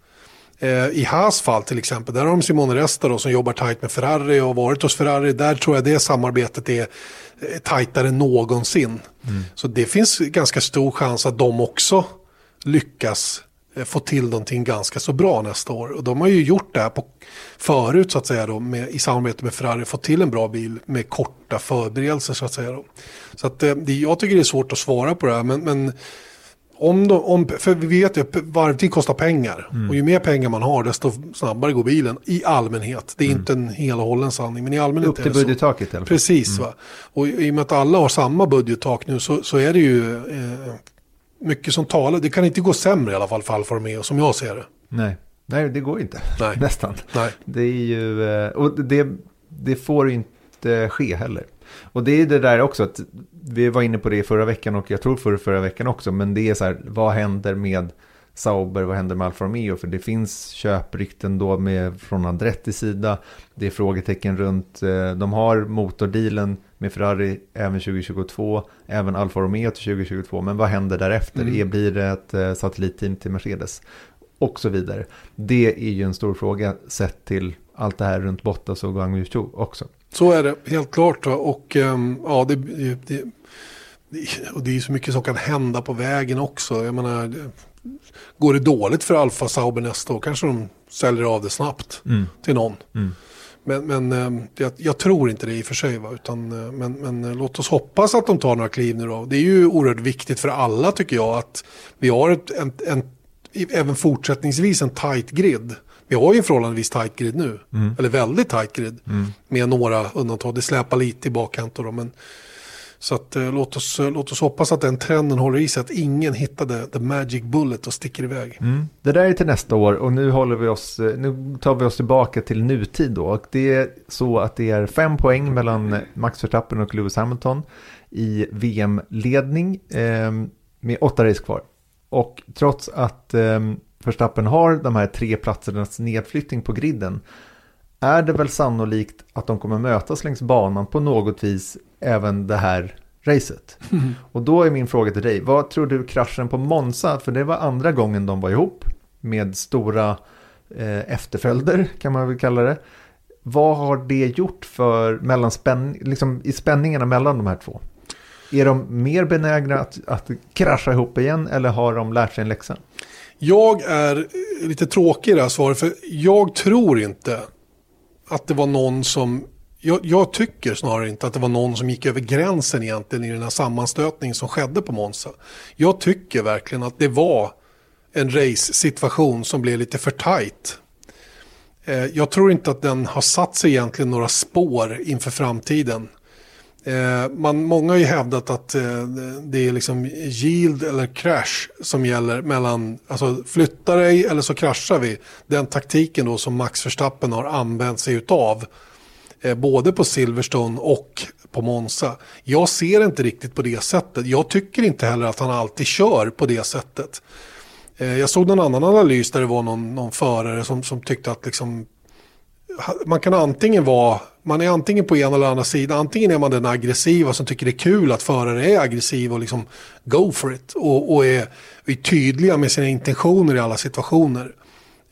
Eh, I Haas fall till exempel, där har de Simone Resta då, som jobbar tajt med Ferrari och varit hos Ferrari. Där tror jag det samarbetet är eh, tajtare än någonsin. Mm. Så det finns ganska stor chans att de också lyckas Eh, få till någonting ganska så bra nästa år. Och de har ju gjort det här på, förut så att säga då, med, i samarbete med Ferrari, fått till en bra bil med korta förberedelser så att säga. Då. Så att, det, jag tycker det är svårt att svara på det här, men, men om de, om, för vi vet ju att varvtid kostar pengar. Mm. Och ju mer pengar man har desto snabbare går bilen i allmänhet. Det är mm. inte en hel och hållen sanning men i allmänhet
Upp till budgettaket i alla fall.
Precis mm. va. Och i och med att alla har samma budgettak nu så, så är det ju eh, mycket som talar. Det kan inte gå sämre i alla fall för Alfa Romeo som jag ser det.
Nej, Nej det går inte.
Nej.
Nästan.
Nej.
Det är ju, eh, och det, det får inte ske heller. Och det är det där också, att vi var inne på det förra veckan och jag tror förra, förra veckan också, men det är så här, vad händer med Sauber, vad händer med Alfa Romeo? För det finns köprykten då med, från Andrettis sida. Det är frågetecken runt, eh, de har motordealen med Ferrari även 2022, även Alfa Romeo till 2022. Men vad händer därefter? Mm. Blir det ett eh, satellitteam till Mercedes? Och så vidare. Det är ju en stor fråga sett till allt det här runt Bottas och Guang Yu också.
Så är det, helt klart. Och um, ja, det, det, och det är så mycket som kan hända på vägen också. Jag menar, går det dåligt för Alfa Sauber nästa år kanske de säljer av det snabbt mm. till någon. Mm. Men, men eh, jag, jag, tror inte det i och för sig. Va? Utan, eh, men, men eh, låt oss hoppas att de tar några kliv nu då. Det är ju oerhört viktigt för alla tycker jag att vi har ett, en, en, även fortsättningsvis en tight grid. Vi har ju en förhållandevis tight grid nu. Mm. Eller väldigt tight grid. Mm. Med några undantag. Det släpar lite i bakkant då. Men, så att, eh, låt, oss, eh, låt oss hoppas att den trenden håller i sig, att ingen hittade the magic bullet och sticker iväg.
Mm. Det där är till nästa år och nu, håller vi oss, eh, nu tar vi oss tillbaka till nutid då. Och det är så att det är fem poäng mellan Max Verstappen och Lewis Hamilton i VM-ledning eh, med åtta race kvar. Och trots att eh, Verstappen har de här tre platsernas nedflyttning på griden är det väl sannolikt att de kommer mötas längs banan på något vis även det här racet. Mm. Och då är min fråga till dig, vad tror du kraschen på Monza, för det var andra gången de var ihop med stora eh, efterföljder kan man väl kalla det. Vad har det gjort för mellanspänn, liksom i spänningarna mellan de här två? Är de mer benägna att, att krascha ihop igen eller har de lärt sig en läxa?
Jag är eh, lite tråkig i det här svaret, för jag tror inte att det var någon som jag, jag, tycker snarare inte att det var någon som gick över gränsen egentligen i den här sammanstötningen som skedde på Monza. Jag tycker verkligen att det var en race-situation som blev lite för tajt. Eh, jag tror inte att den har satt sig egentligen några spår inför framtiden. Eh, man, många har ju hävdat att eh, det är liksom yield eller crash som gäller mellan, alltså flytta dig eller så kraschar vi. Den taktiken då som Max Verstappen har använt sig utav. Eh, både på Silverstone och på Monza. Jag ser inte riktigt på det sättet. Jag tycker inte heller att han alltid kör på det sättet. Eh, jag såg någon annan analys där det var någon, någon förare som, som tyckte att liksom, man kan antingen vara, man är antingen på ena eller andra sidan, antingen är man den aggressiva som tycker det är kul att förare är aggressiva och liksom go for it och, och är, är tydliga med sina intentioner i alla situationer.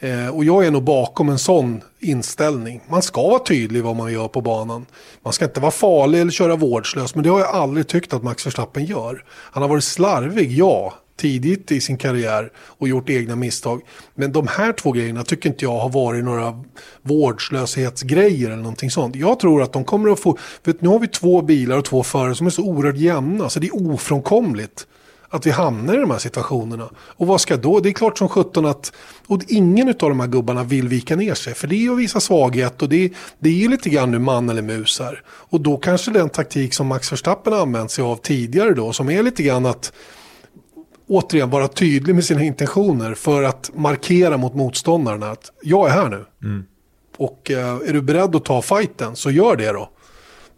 Eh, och jag är nog bakom en sån inställning. Man ska vara tydlig vad man gör på banan. Man ska inte vara farlig eller köra vårdslös, men det har jag aldrig tyckt att Max Verstappen gör. Han har varit slarvig, ja, tidigt i sin karriär och gjort egna misstag. Men de här två grejerna tycker inte jag har varit några vårdslöshetsgrejer eller någonting sånt. Jag tror att de kommer att få, för nu har vi två bilar och två förare som är så oerhört jämna så det är ofrånkomligt att vi hamnar i de här situationerna. Och vad ska då? Det är klart som sjutton att och ingen av de här gubbarna vill vika ner sig. För det är ju att visa svaghet och det, det är lite grann nu man eller mus här. Och då kanske den taktik som Max Verstappen har använt sig av tidigare då, som är lite grann att återigen vara tydlig med sina intentioner för att markera mot motståndarna att jag är här nu. Mm. Och eh, är du beredd att ta fighten så gör det då.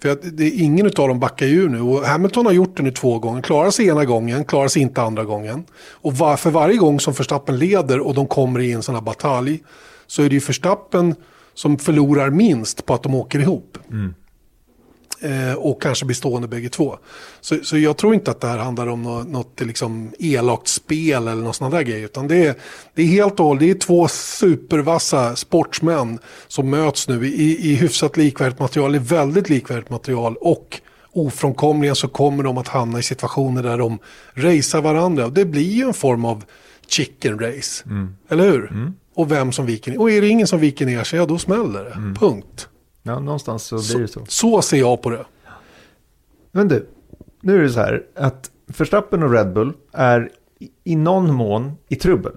För att det är ingen av dem backar ju nu. Och Hamilton har gjort det nu två gånger. Klarar sig ena gången, klarar sig inte andra gången. Och var, för varje gång som Verstappen leder och de kommer i en sån här batalj så är det ju Verstappen som förlorar minst på att de åker ihop. Mm. Eh, och kanske blir stående bägge två. Så, så jag tror inte att det här handlar om något, något liksom elakt spel eller något sånt där grej. Utan det är, det är helt och det är två supervassa sportsmän som möts nu i, i hyfsat likvärdigt material, i väldigt likvärdigt material. Och ofrånkomligen så kommer de att hamna i situationer där de racear varandra. Och det blir ju en form av chicken race. Mm. Eller hur? Mm. Och vem som viker ner. Och är det ingen som viker ner sig, ja då smäller det. Mm. Punkt.
Ja, någonstans så blir det så.
Så ser jag på det.
Men du, nu är det så här att Verstappen och Red Bull är i någon mån i trubbel.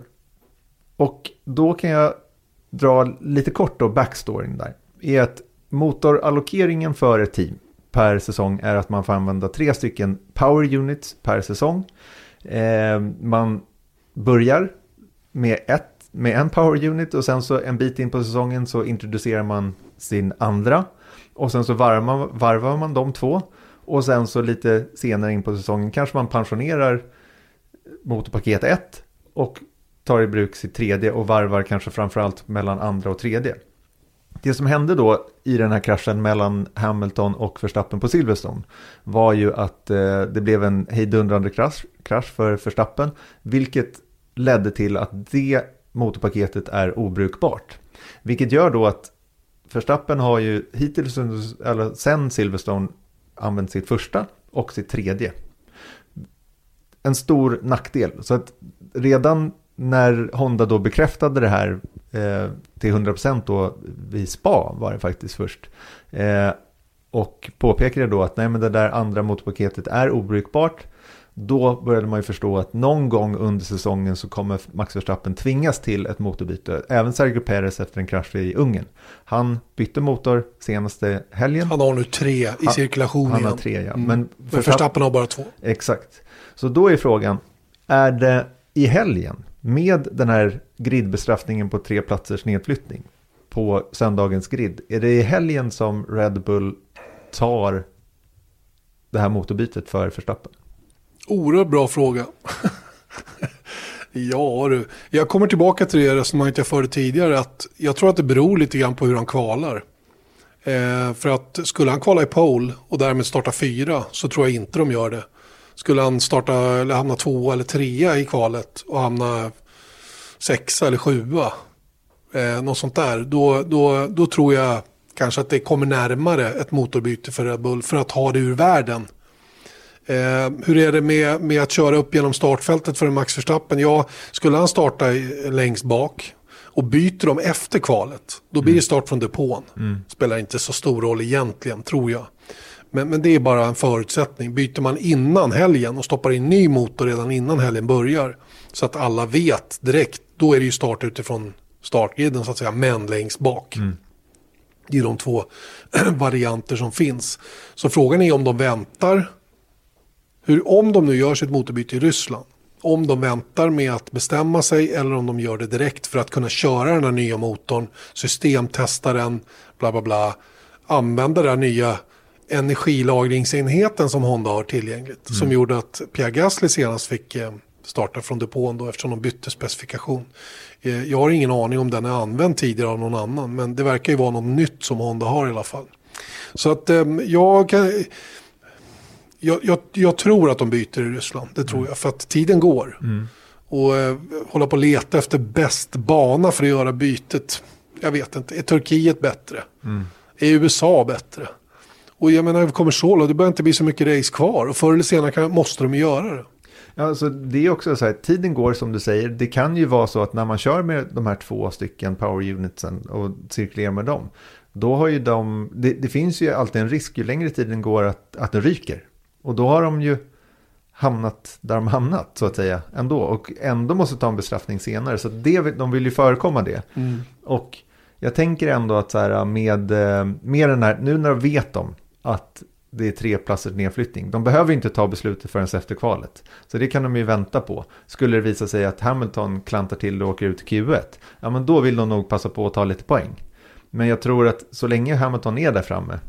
Och då kan jag dra lite kort då backstoryn där. Är att motorallokeringen för ett team per säsong är att man får använda tre stycken power units per säsong. Eh, man börjar med, ett, med en power unit och sen så en bit in på säsongen så introducerar man sin andra. Och sen så varvar man, varvar man de två. Och sen så lite senare in på säsongen kanske man pensionerar motorpaket 1 och tar i bruk sitt tredje och varvar kanske framförallt mellan andra och tredje. Det som hände då i den här kraschen mellan Hamilton och Verstappen på Silverstone var ju att eh, det blev en hejdundrande krasch, krasch för Verstappen, vilket ledde till att det motorpaketet är obrukbart. Vilket gör då att Förstappen har ju hittills, eller sen Silverstone, använt sitt första och sitt tredje. En stor nackdel. Så att redan när Honda då bekräftade det här eh, till 100% då vid SPA var det faktiskt först. Eh, och påpekade då att nej men det där andra motorpaketet är obrukbart. Då började man ju förstå att någon gång under säsongen så kommer Max Verstappen tvingas till ett motorbyte. Även Sergio Perez efter en krasch i Ungern. Han bytte motor senaste helgen.
Han har nu tre i cirkulation
Han, han har tre, ja.
Mm. Men Verstappen har bara två.
Exakt. Så då är frågan, är det i helgen med den här gridbestraffningen på tre platsers nedflyttning på söndagens grid. Är det i helgen som Red Bull tar det här motorbytet för Verstappen?
Oerhört bra fråga. ja du, jag kommer tillbaka till det resonemanget jag förde tidigare. Att jag tror att det beror lite grann på hur han kvalar. Eh, för att skulle han kvala i pole och därmed starta fyra så tror jag inte de gör det. Skulle han starta eller hamna två eller trea i kvalet och hamna sexa eller sjua. Eh, något sånt där. Då, då, då tror jag kanske att det kommer närmare ett motorbyte för Red Bull för att ha det ur världen. Eh, hur är det med, med att köra upp genom startfältet för en Max Verstappen? Ja, skulle han starta längst bak Och byter de efter kvalet, då blir det start från depån. Spelar inte så stor roll egentligen, tror jag. Men, men det är bara en förutsättning. Byter man innan helgen och stoppar in ny motor redan innan helgen börjar. Så att alla vet direkt, då är det ju start utifrån startgriden så att säga, men längst bak. Det är de två varianter som finns. Så frågan är om de väntar. Hur, om de nu gör sitt motorbyte i Ryssland. Om de väntar med att bestämma sig eller om de gör det direkt för att kunna köra den här nya motorn. Systemtesta den, bla bla bla. Använda den nya energilagringsenheten som Honda har tillgängligt. Som gjorde att Pierre Gasly senast fick eh, starta från depån då eftersom de bytte specifikation. Eh, Jag har ingen aning om den är använd tidigare av någon annan men det verkar ju vara något nytt som Honda har i alla fall. Så att eh, jag kan... Jag, jag, jag tror att de byter i Ryssland, det tror jag, för att tiden går. Och eh, hålla på och leta efter bäst bana för att göra bytet. Jag vet inte, är Turkiet bättre? Är USA bättre? Och jag menar, vi kommer så långt, det börjar inte bli så mycket race kvar. Och förr eller senare kan, måste de göra det.
Ja, alltså det är också så här, tiden går som du säger. Det kan ju vara så att när man kör med de här två stycken power unitsen och cirkulerar med dem. Då har ju de, det, det finns ju alltid en risk ju längre tiden går att, att den ryker. Och då har de ju hamnat där de hamnat så att säga ändå. Och ändå måste ta en bestraffning senare. Så det, de vill ju förekomma det. Och jag tänker ändå att så här med, eh, med den här, nu när de vet de att det är tre platsers nedflyttning. De behöver inte ta beslutet förrän efter kvalet. Så det kan de ju vänta på. Skulle det visa sig att Hamilton klantar till och åker ut i Q1. Ja men då vill de nog passa på att ta lite poäng. Men jag tror att så länge Hamilton är där framme.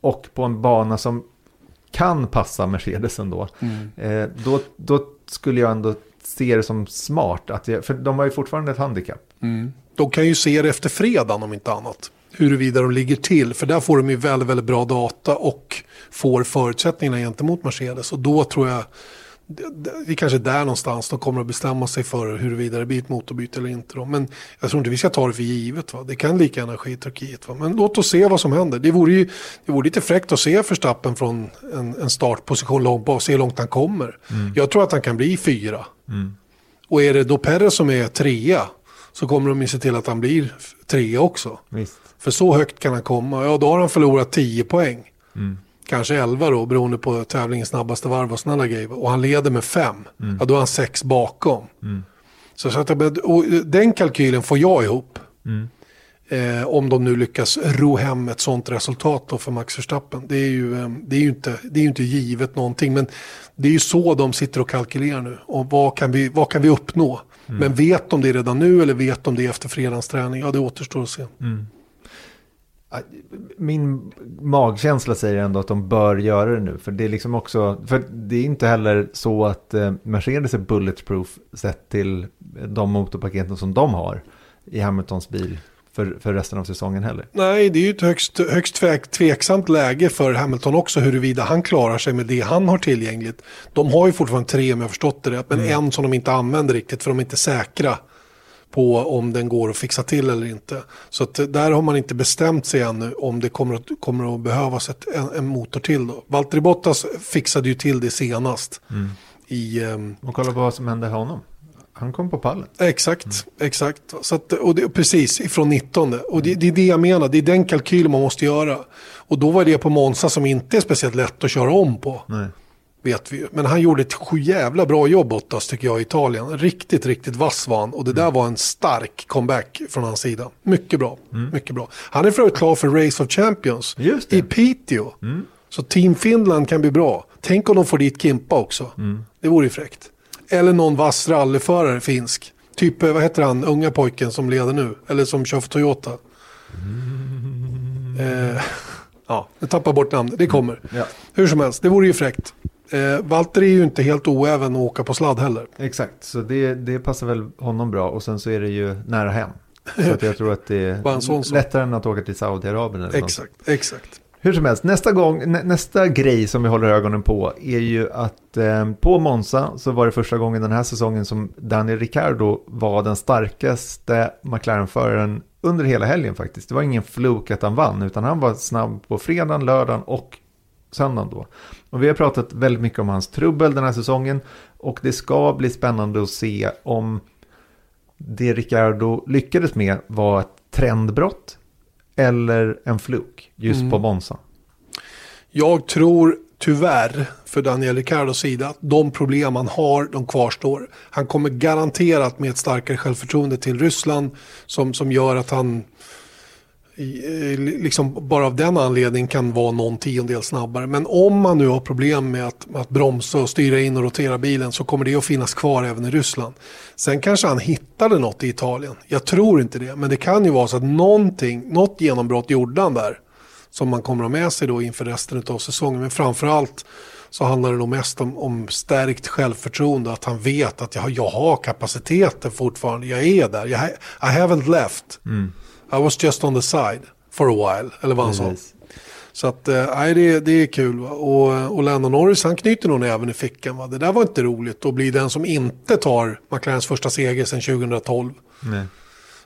Och på en bana som kan passa Mercedes ändå. Eh, då, då skulle jag ändå se det som smart. Att jag, för de har ju fortfarande ett handikapp.
De kan ju se det efter fredagen om inte annat. Huruvida de ligger till. För där får de ju väldigt, väldigt bra data och får förutsättningarna gentemot Mercedes. Och då tror jag, det är kanske där någonstans de kommer att bestämma sig för huruvida det blir ett motorbyte eller inte. Då. Men jag tror inte vi ska ta det för givet. Va? Det kan lika gärna ske i Turkiet. Va? Men låt oss se vad som händer. Det vore ju det vore lite fräckt att se Verstappen från en, en startposition långt bak. Se hur långt han kommer. Jag tror att han kan bli fyra. Och är det då Perez som är trea så kommer de ju se till att han blir trea också.
Visst.
För så högt kan han komma. Ja, då har han förlorat 10 poäng. Kanske 11 då, beroende på tävlingens snabbaste varv och sådana grejer. Och han leder med 5. Ja, då är han 6 bakom. Så, så att, och den kalkylen får jag ihop. Eh, om de nu lyckas ro hem ett sånt resultat då för Max Verstappen. Det är, ju, eh, det, är ju inte, det är ju inte givet någonting. Men det är ju så de sitter och kalkylerar nu. Och vad kan vi, vad kan vi uppnå? Men vet de det redan nu eller vet de det efter fredagens träning? Ja, det återstår att se.
Min magkänsla säger ändå att de bör göra det nu. För det är liksom också, för det är inte heller så att eh, Mercedes är bulletproof sett till de motorpaketen som de har i Hamiltons bil för, för resten av säsongen heller.
Nej, det är ju ett högst, högst tvek, tveksamt läge för Hamilton också huruvida han klarar sig med det han har tillgängligt. De har ju fortfarande tre om jag förstått det rätt, men en som de inte använder riktigt för de är inte säkra på om den går att fixa till eller inte. Så att där har man inte bestämt sig ännu om det kommer att, kommer att behövas ett, en, en motor till. Då. Valtteri Bottas fixade ju till det senast. I, ehm,
Och kolla på vad som hände honom. Han kom på pallen.
Exakt, exakt. Så att, och det, precis, ifrån 19. Och det, det är det jag menar, det är den kalkylen man måste göra. Och då var det på Monza som inte är speciellt lätt att köra om på.
Nej.
Vet vi. Men han gjorde ett jävla bra jobb Bottas tycker jag i Italien. Riktigt, riktigt vass var han. Och det där var en stark comeback från hans sida. Mycket bra, mycket bra. Han är för övrigt klar för Race of Champions i Piteå. Så Team Finland kan bli bra. Tänk om de får dit Kimpa också. Det vore ju fräckt. Eller någon vass rallyförare finsk. Typ, eh, vad heter han, unga pojken som leder nu? Eller som kör för Toyota. Eh, ja, jag tappar bort namnet. Det kommer.
Ja.
Hur som helst, det vore ju fräckt. Eh, Walter är ju inte helt oäven att åka på sladd heller.
Exakt, så det, det passar väl honom bra. Och sen så är det ju nära hem. Så att jag tror att det
sån
är
sak.
lättare än att åka till Saudiarabien. Eller något.
Exakt, exakt.
Hur som helst, nästa, gång, nä, nästa grej som vi håller ögonen på är ju att eh, på Monza så var det första gången den här säsongen som Daniel Ricciardo var den starkaste McLaren-föraren under hela helgen faktiskt. Det var ingen fluk att han vann, utan han var snabb på fredagen, lördagen och söndagen då. Och vi har pratat väldigt mycket om hans trubbel den här säsongen och det ska bli spännande att se om det Ricciardo lyckades med var ett trendbrott eller en fluk just mm. på Monza?
Jag tror tyvärr för Daniel Ricciardos sida att de problem han har, de kvarstår. Han kommer garanterat med ett starkare självförtroende till Ryssland som, som gör att han Eh, liksom bara av den anledningen kan vara någon tiondel snabbare. Men om man nu har problem med att, att bromsa och styra in och rotera bilen så kommer det att finnas kvar även i Ryssland. Sen kanske han hittade något i Italien. Jag tror inte det, men det kan ju vara så att någonting, något genombrott gjorde han där. Som man kommer att ha med sig då inför resten av säsongen. Men framförallt så handlar det nog mest om, om stärkt självförtroende. Att han vet att jag, jag har kapaciteten fortfarande. Jag är där. Jag, I haven't left. Mm. I was just on the side for a while. Eller vad han sa. Så att, eh, nej, det, det är kul. Va? Och, och Lando Norris han knyter nog även i fickan. Va? Det där var inte roligt att bli den som inte tar McLarens första seger sedan 2012. Nej.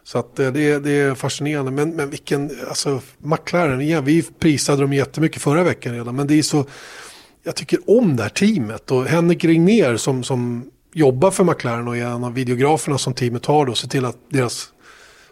Så att eh, det, det är fascinerande. Men, men vilken, alltså McLaren, igen, vi prisade dem jättemycket förra veckan redan. Men det är så, jag tycker om det här teamet. Och Henrik Regner som, som jobbar för McLaren och är en av videograferna som teamet har då, ser till att deras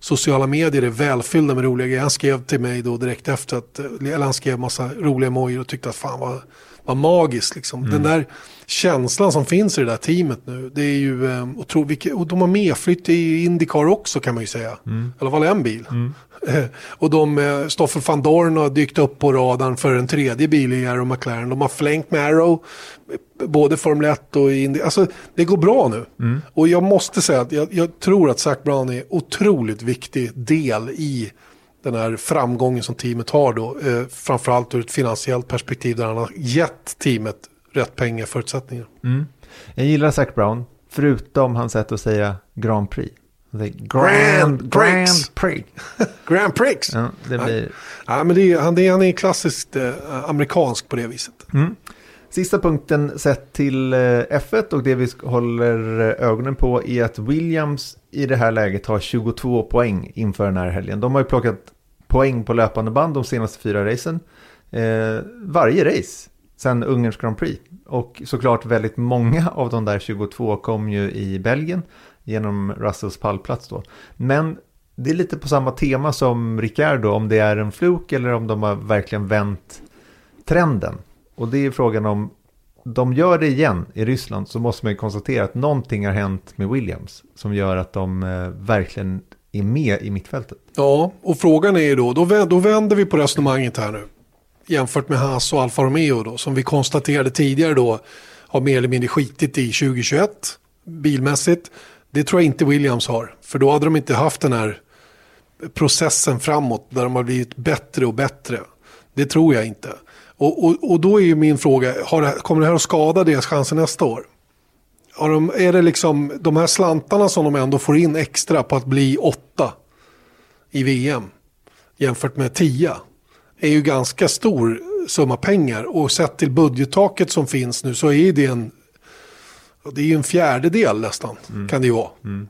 sociala medier är välfyllda med roliga grejer. Han skrev till mig då direkt efter att, eller han skrev massa roliga emojis och tyckte att fan vad, vad magiskt liksom. Mm. Den där känslan som finns i det där teamet nu, det är ju eh, otroligt, och de har medflytt i Indycar också kan man ju säga. Mm. I alla fall en bil. Mm. Och de, eh, Stoffel van Dorn har dykt upp på radarn för en tredje bil i Arrow McLaren. De har flängt med Arrow, både Formel 1 och Indy. Alltså det går bra nu. Mm. Och jag måste säga att jag, jag tror att Zac Brown är otroligt viktig del i den här framgången som teamet har då. Eh, framförallt ur ett finansiellt perspektiv där han har gett teamet rätt pengaförutsättningar.
Mm. Jag gillar Zac Brown, förutom hans sätt att säga Grand Prix.
Grand, Grand, Grand Prix. Grand Prix.
Ja, det blir...
ja, men det är, han, det är, han är klassiskt eh, amerikansk på det viset. Mm.
Sista punkten sett till eh, F1 och det vi håller eh, ögonen på är att Williams i det här läget har 22 poäng inför den här helgen. De har ju plockat poäng på löpande band de senaste fyra racen. Eh, varje race sen Ungerns Grand Prix. Och såklart väldigt många av de där 22 kom ju i Belgien genom Russells pallplats då. Men det är lite på samma tema som Ricciardo, om det är en fluk eller om de har verkligen vänt trenden. Och det är frågan om de gör det igen i Ryssland så måste man ju konstatera att någonting har hänt med Williams som gör att de eh, verkligen är med i mittfältet.
Ja, och frågan är ju då, då vänder vi på resonemanget här nu. Jämfört med Haas och Alfa Romeo då, som vi konstaterade tidigare då har mer eller mindre skitit i 2021 bilmässigt. Det tror jag inte Williams har, för då hade de inte haft den här processen framåt där de har blivit bättre och bättre. Det tror jag inte. Och, och, och då är ju min fråga, det, kommer det här att skada deras chanser nästa år? De, är det liksom de här slantarna som de ändå får in extra på att bli åtta i VM jämfört med tio är ju ganska stor summa pengar och sett till budgettaket som finns nu så är det en det är ju en fjärdedel nästan mm. kan det ju vara. Mm.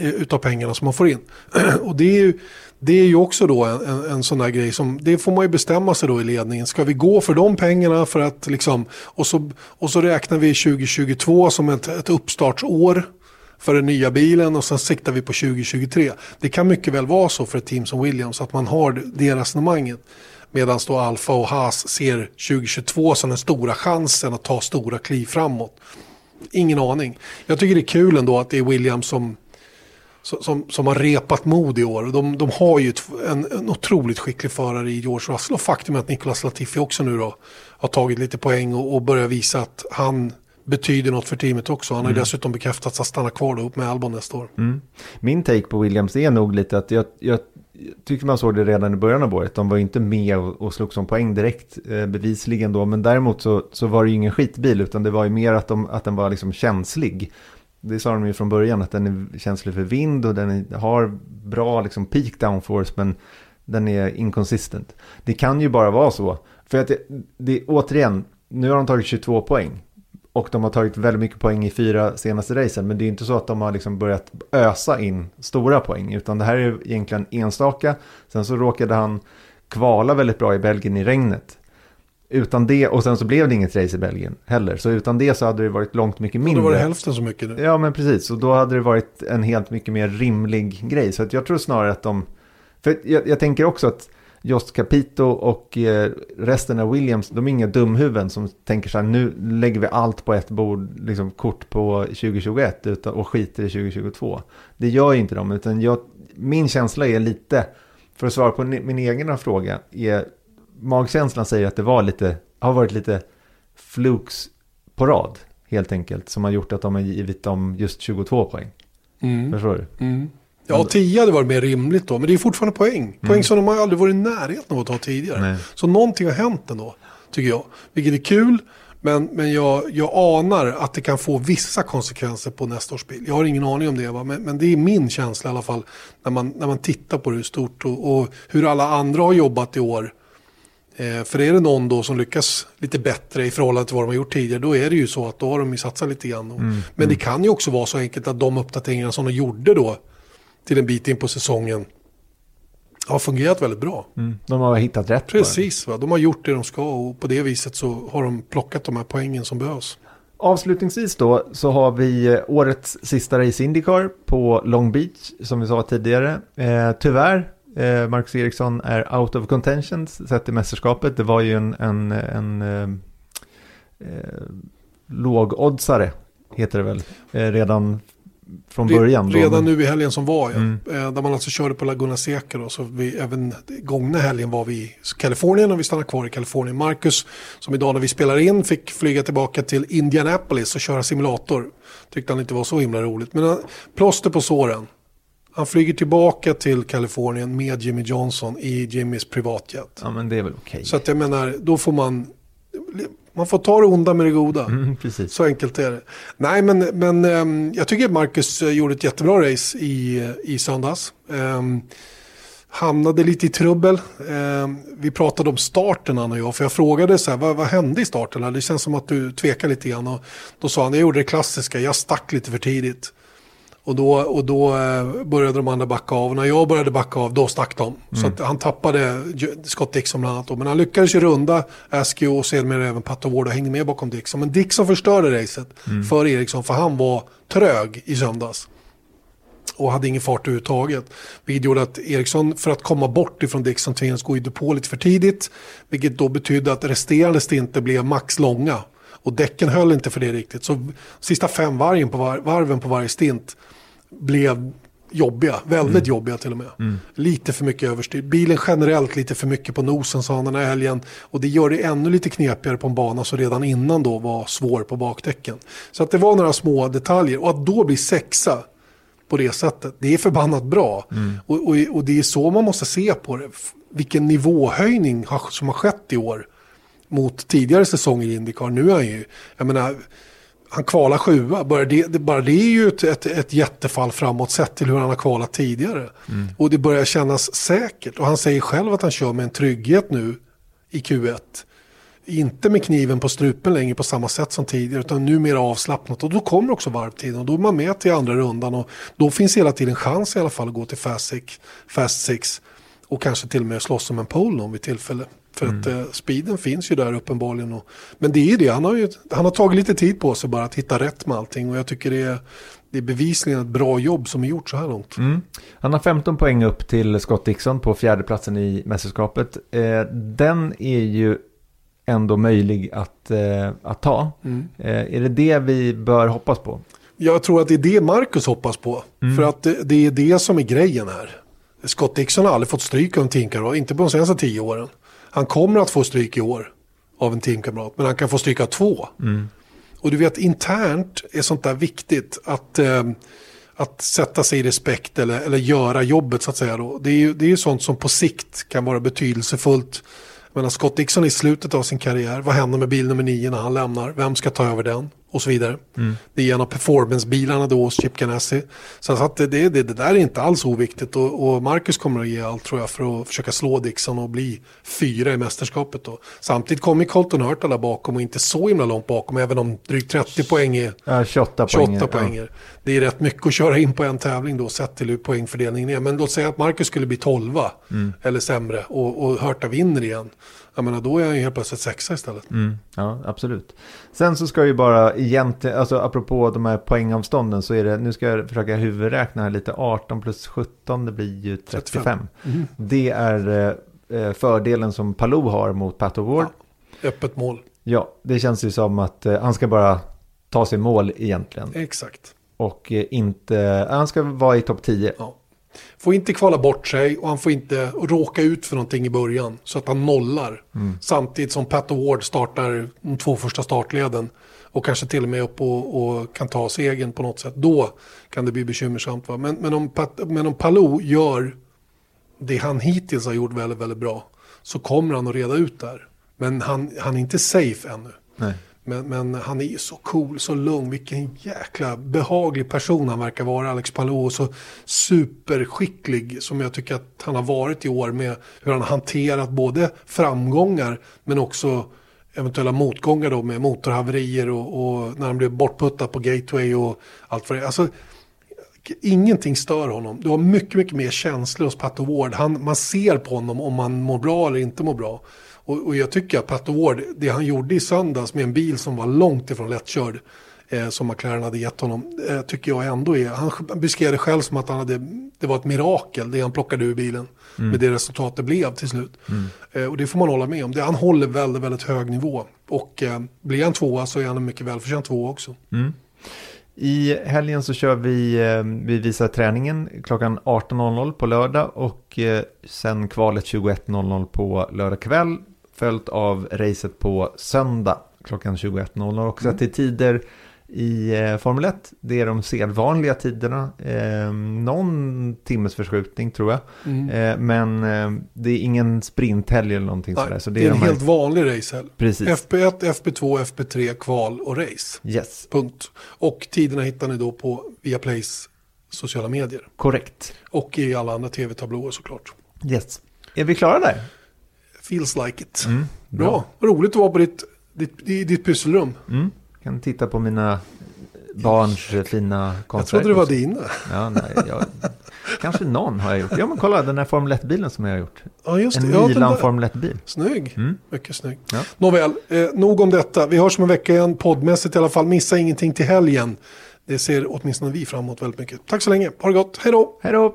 Eh, utav pengarna som man får in. och det är ju, det är ju också då en, en, en, sån där grej som, det får man ju bestämma sig då i ledningen. Ska vi gå för de pengarna för att liksom, och så, och så räknar vi 2022 som ett, ett uppstartsår för den nya bilen och sen siktar vi på 2023. Det kan mycket väl vara så för ett team som Williams att man har det resonemanget. Medan då Alfa och Haas ser 2022 som den stora chansen att ta stora kliv framåt. Ingen aning. Jag tycker det är kul ändå att det är Williams som som, som har repat mod i år. De, de har ju en, en otroligt skicklig förare i George Russell och faktum är att Nicolas Latifi också nu då har tagit lite poäng och, och börjar visa att han betyder något för teamet också. Han har mm. dessutom bekräftat att stanna kvar då upp med Albon nästa år. Mm.
Min take på Williams är nog lite att jag, jag tycker man såg det redan i början av året. De var inte med och, och slog som poäng direkt eh, bevisligen då. Men däremot så, så var det ju ingen skitbil utan det var ju mer att, de, att den var liksom känslig det sa de ju från början att den är känslig för vind och den har bra liksom peak downforce men den är inconsistent. Det kan ju bara vara så. För att det, det, återigen, nu har de tagit 22 poäng. Och de har tagit väldigt mycket poäng i fyra senaste racen. Men det är inte så att de har liksom börjat ösa in stora poäng. Utan det här är egentligen enstaka. Sen så råkade han kvala väldigt bra i Belgien i regnet. utan det, och sen så blev det inget race i Belgien heller. Så utan det så hade det varit långt mycket mindre.
Då var det hälften så mycket nu.
Ja, men precis. Och då hade det varit en helt mycket mer rimlig grej. Så jag tror snarare att de... För jag, jag tänker också att Jost Capito och eh, resten av Williams, de är inga dumhuvuden som tänker så här, nu lägger vi allt på ett bord, liksom kort på 2021 utan, och skiter i 2022. Det gör ju inte de, utan jag, min känsla är lite, för att svara på min egen fråga, är magkänslan säger att det var lite, har varit lite flux på rad, helt enkelt, som har gjort att de har givit dem just 22 poäng. Mm. Förstår du?
Mm. Ja, 10 hade varit mer rimligt då, men det är fortfarande poäng. Poäng mm. som de aldrig varit i närheten av att ta tidigare. Nej. Så någonting har hänt ändå, tycker jag. Vilket är kul, men, men jag, jag anar att det kan få vissa konsekvenser på nästa års bil. Jag har ingen aning om det, va? Men, men det är min känsla i alla fall. När man, när man tittar på det stort och, och hur alla andra har jobbat i år. Eh, för är det någon då som lyckas lite bättre i förhållande till vad de har gjort tidigare, då är det ju så att då har de ju satsat lite grann. Mm, men mm. det kan ju också vara så enkelt att de uppdateringarna som de gjorde då till en bit in på säsongen har fungerat väldigt bra.
Mm, de har hittat rätt.
Precis, va? de har gjort det de ska och på det viset så har de plockat de här poängen som behövs.
Avslutningsvis då så har vi eh, årets sista race Indycar på Long Beach som vi sa tidigare. Eh, tyvärr, eh, Marcus Eriksson är out of contention sett i mästerskapet. Det var ju en, en, en eh, eh lågoddsare, heter det väl, eh, redan från början.
Redan då, nu i helgen som var, ja. Mm. Eh, där man alltså körde på Laguna Seca. Då, så vi, även gångna helgen var vi i Kalifornien och vi stannade kvar i Kalifornien. Marcus, som idag när vi spelar in, fick flyga tillbaka till Indianapolis och köra simulator. Tyckte han inte var så himla roligt. Men han, plåster på såren. Han flyger tillbaka till Kalifornien med Jimmy Johnson i Jimmys privatjet.
Ja, men det är väl okej. Okay.
Så att jag menar, då får man man får ta det onda med det goda.
Mm,
så enkelt är det. Nej, men, men um, jag tycker Marcus eh, gjorde ett jättebra race i, i söndags. Um, hamnade lite i trubbel. Um, vi pratade om starten han och jag. För jag frågade så här, vad, vad hände i starten? Det känns som att du tvekar lite grann. Och då sa han, jag gjorde det klassiska, jag stack lite för tidigt. Och då, och då eh, började de andra backa av. Och när jag började backa av, då stack de. Mm. Så han tappade Scott Dixon bland annat. Men han lyckades ju runda Askew och sedermera även Pato Ward och hängde med bakom Dixon. Men Dixon förstörde racet mm. för Eriksson, för han var trög i söndags. Och hade ingen fart överhuvudtaget. Vilket gjorde att Eriksson, för att komma bort ifrån Dixon, tvingades gå i depå lite för tidigt. Vilket då betydde att resterande stinter blev max långa. Och däcken höll inte för det riktigt. Så sista fem varven på, var, varven på varje stint blev jobbiga, väldigt mm. jobbiga till och med. Mm. Lite för mycket överstyr. Bilen generellt lite för mycket på nosen sa han den här helgen. Och det gör det ännu lite knepigare på en bana som redan innan då var svår på bakdäcken. Så att det var några små detaljer och att då bli sexa på det sättet, det är förbannat bra. Mm. Och, och, och, det är så man måste se på det. Vilken nivåhöjning som har skett i år mot tidigare säsonger i Indycar. Nu är han ju, jag menar, han kvalar sjua. Bara det, det, bara det är ju ett, ett, ett jättefall framåt sett till hur han har kvalat tidigare. Mm. Och det börjar kännas säkert. Och han säger själv att han kör med en trygghet nu i Q1. Inte med kniven på strupen längre på samma sätt som tidigare utan nu mer avslappnat. Och då kommer också varvtiden och då är man med till andra rundan. Och då finns hela tiden chans i alla fall att gå till fast six. Fast six och kanske till och med slåss om en pole någon vid tillfälle. För mm. att eh, speeden finns ju där uppenbarligen. Och, men det är ju det, han har, ju, han har tagit lite tid på sig bara att hitta rätt med allting. Och jag tycker det är, det är bevisligen ett bra jobb som är gjort så här långt.
Mm. Han har 15 poäng upp till Scott Dixon på fjärdeplatsen i mästerskapet. Eh, den är ju ändå möjlig att, eh, att ta. Mm. Eh, är det det vi bör hoppas på?
Jag tror att det är det Marcus hoppas på. Mm. För att det, det, är det som är grejen här. Scott Dixon har aldrig fått stryk av en tinkare, inte på de senaste tio åren. Han kommer att få stryk i år av en teamkamrat, men han kan få stryk av två. Mm. Och du vet, internt är sånt där viktigt att, eh, att sätta sig i respekt eller, eller göra jobbet så att säga. Då. Det är ju det är sånt som på sikt kan vara betydelsefullt. Men Scott Dixon i slutet av sin karriär, vad händer med bil nummer nio när han lämnar? Vem ska ta över den? Och så vidare. Mm. Det är en av performancebilarna då hos Chip Ganassi. Så att det, det, det, där är inte alls oviktigt och, och, Marcus kommer att ge allt tror jag för att försöka slå Dixon och bli fyra i mästerskapet då. Samtidigt kommer Colton Hurta där bakom och inte så himla långt bakom även om drygt 30 poäng är
ja, 28
28 poäng. Ja. Det är rätt mycket att köra in på en tävling då sett till hur poängfördelningen är. Men låt säga att Marcus skulle bli 12 mm. eller sämre och, och Hurta vinner igen. Jag menar då är han ju helt plötsligt sexa istället.
Mm, ja, absolut. Sen så ska ju bara egentligen, alltså apropå de här poängavstånden så är det, nu ska jag försöka huvudräkna här lite, 18 plus 17, det blir ju 35.
35. Mm.
Det är eh, fördelen som Palou har mot Pat O'Ward.
Ja, öppet mål.
Ja, det känns ju som att eh, han ska bara ta sig mål egentligen.
Exakt.
Och eh, inte, han ska vara i topp 10.
Ja. Får inte kvala bort sig och han får inte råka ut för någonting i början. Så att han nollar.
Mm.
Samtidigt som Pat Ward startar de två första startleden. Och kanske till och med upp och, och kan ta segern på något sätt. Då kan det bli bekymmersamt. Va? Men, men, om Pat, men om Palou gör det han hittills har gjort väldigt, väldigt bra. Så kommer han att reda ut där. Men han, han är inte safe ännu.
Nej.
Men, men han är ju så cool, så lugn. Vilken jäkla behaglig person han verkar vara, Alex Palou. Och så superskicklig som jag tycker att han har varit i år med hur han har hanterat både framgångar men också eventuella motgångar då med motorhaverier och, och när han blev bortputtad på gateway och allt vad det är. Alltså, ingenting stör honom. Du har mycket, mycket mer känslor hos Pato Ward. Han, man ser på honom om han mår bra eller inte mår bra. Och, och jag tycker att Pat Ward, det han gjorde i söndags med en bil som var långt ifrån lättkörd, eh, som McLaren hade gett honom, eh, tycker jag ändå är, han beskrev det själv som att han hade, det var ett mirakel det han plockade ur bilen.
Mm.
Med det resultat det blev till slut. Eh, och det får man hålla med om. Det, han håller väldigt, väldigt hög nivå. Och eh, blir han tvåa så är han en mycket välförtjänt tvåa också.
Mm. I helgen så kör vi, eh, vi visar träningen klockan 18.00 på lördag och eh, sen kvalet 21.00 på lördag kväll följt av racet på söndag klockan 21.00 också
Mm.
till tider i eh, Formel 1. Det är de sedvanliga tiderna. Eh, någon timmes förskjutning tror jag.
Mm.
Eh, men eh, det är ingen sprinthelg eller någonting sådär. Så
det är en
de här-
helt vanlig racehelg.
Precis.
FP1, FP2, FP3, kval och race.
Yes,
Punkt. Och tiderna hittar ni då på Viaplays sociala medier.
korrekt.
Och i alla andra tv-tablåer såklart.
Yes. Är vi klara där?
Feels like it.
Mm,
bra. Roligt att vara på ditt, ditt, ditt pysselrum.
Mm. Kan titta på mina barns eh, fina konstverk.
Jag trodde det var dina.
Ja, nej, jag, kanske någon har jag gjort. Ja, men kolla den här Formel 1-bilen som jag har gjort.
Ja, just det.
En
Ja,
Milan. Formel 1-bil.
Snygg.
Mm.
Mycket snygg.
Ja.
Nåväl, eh, nog om detta. Vi hörs om en vecka igen poddmässigt i alla fall. Missa ingenting till helgen. Det ser åtminstone vi fram emot väldigt mycket. Tack så länge. Ha det gott. Hej då.
Hej då!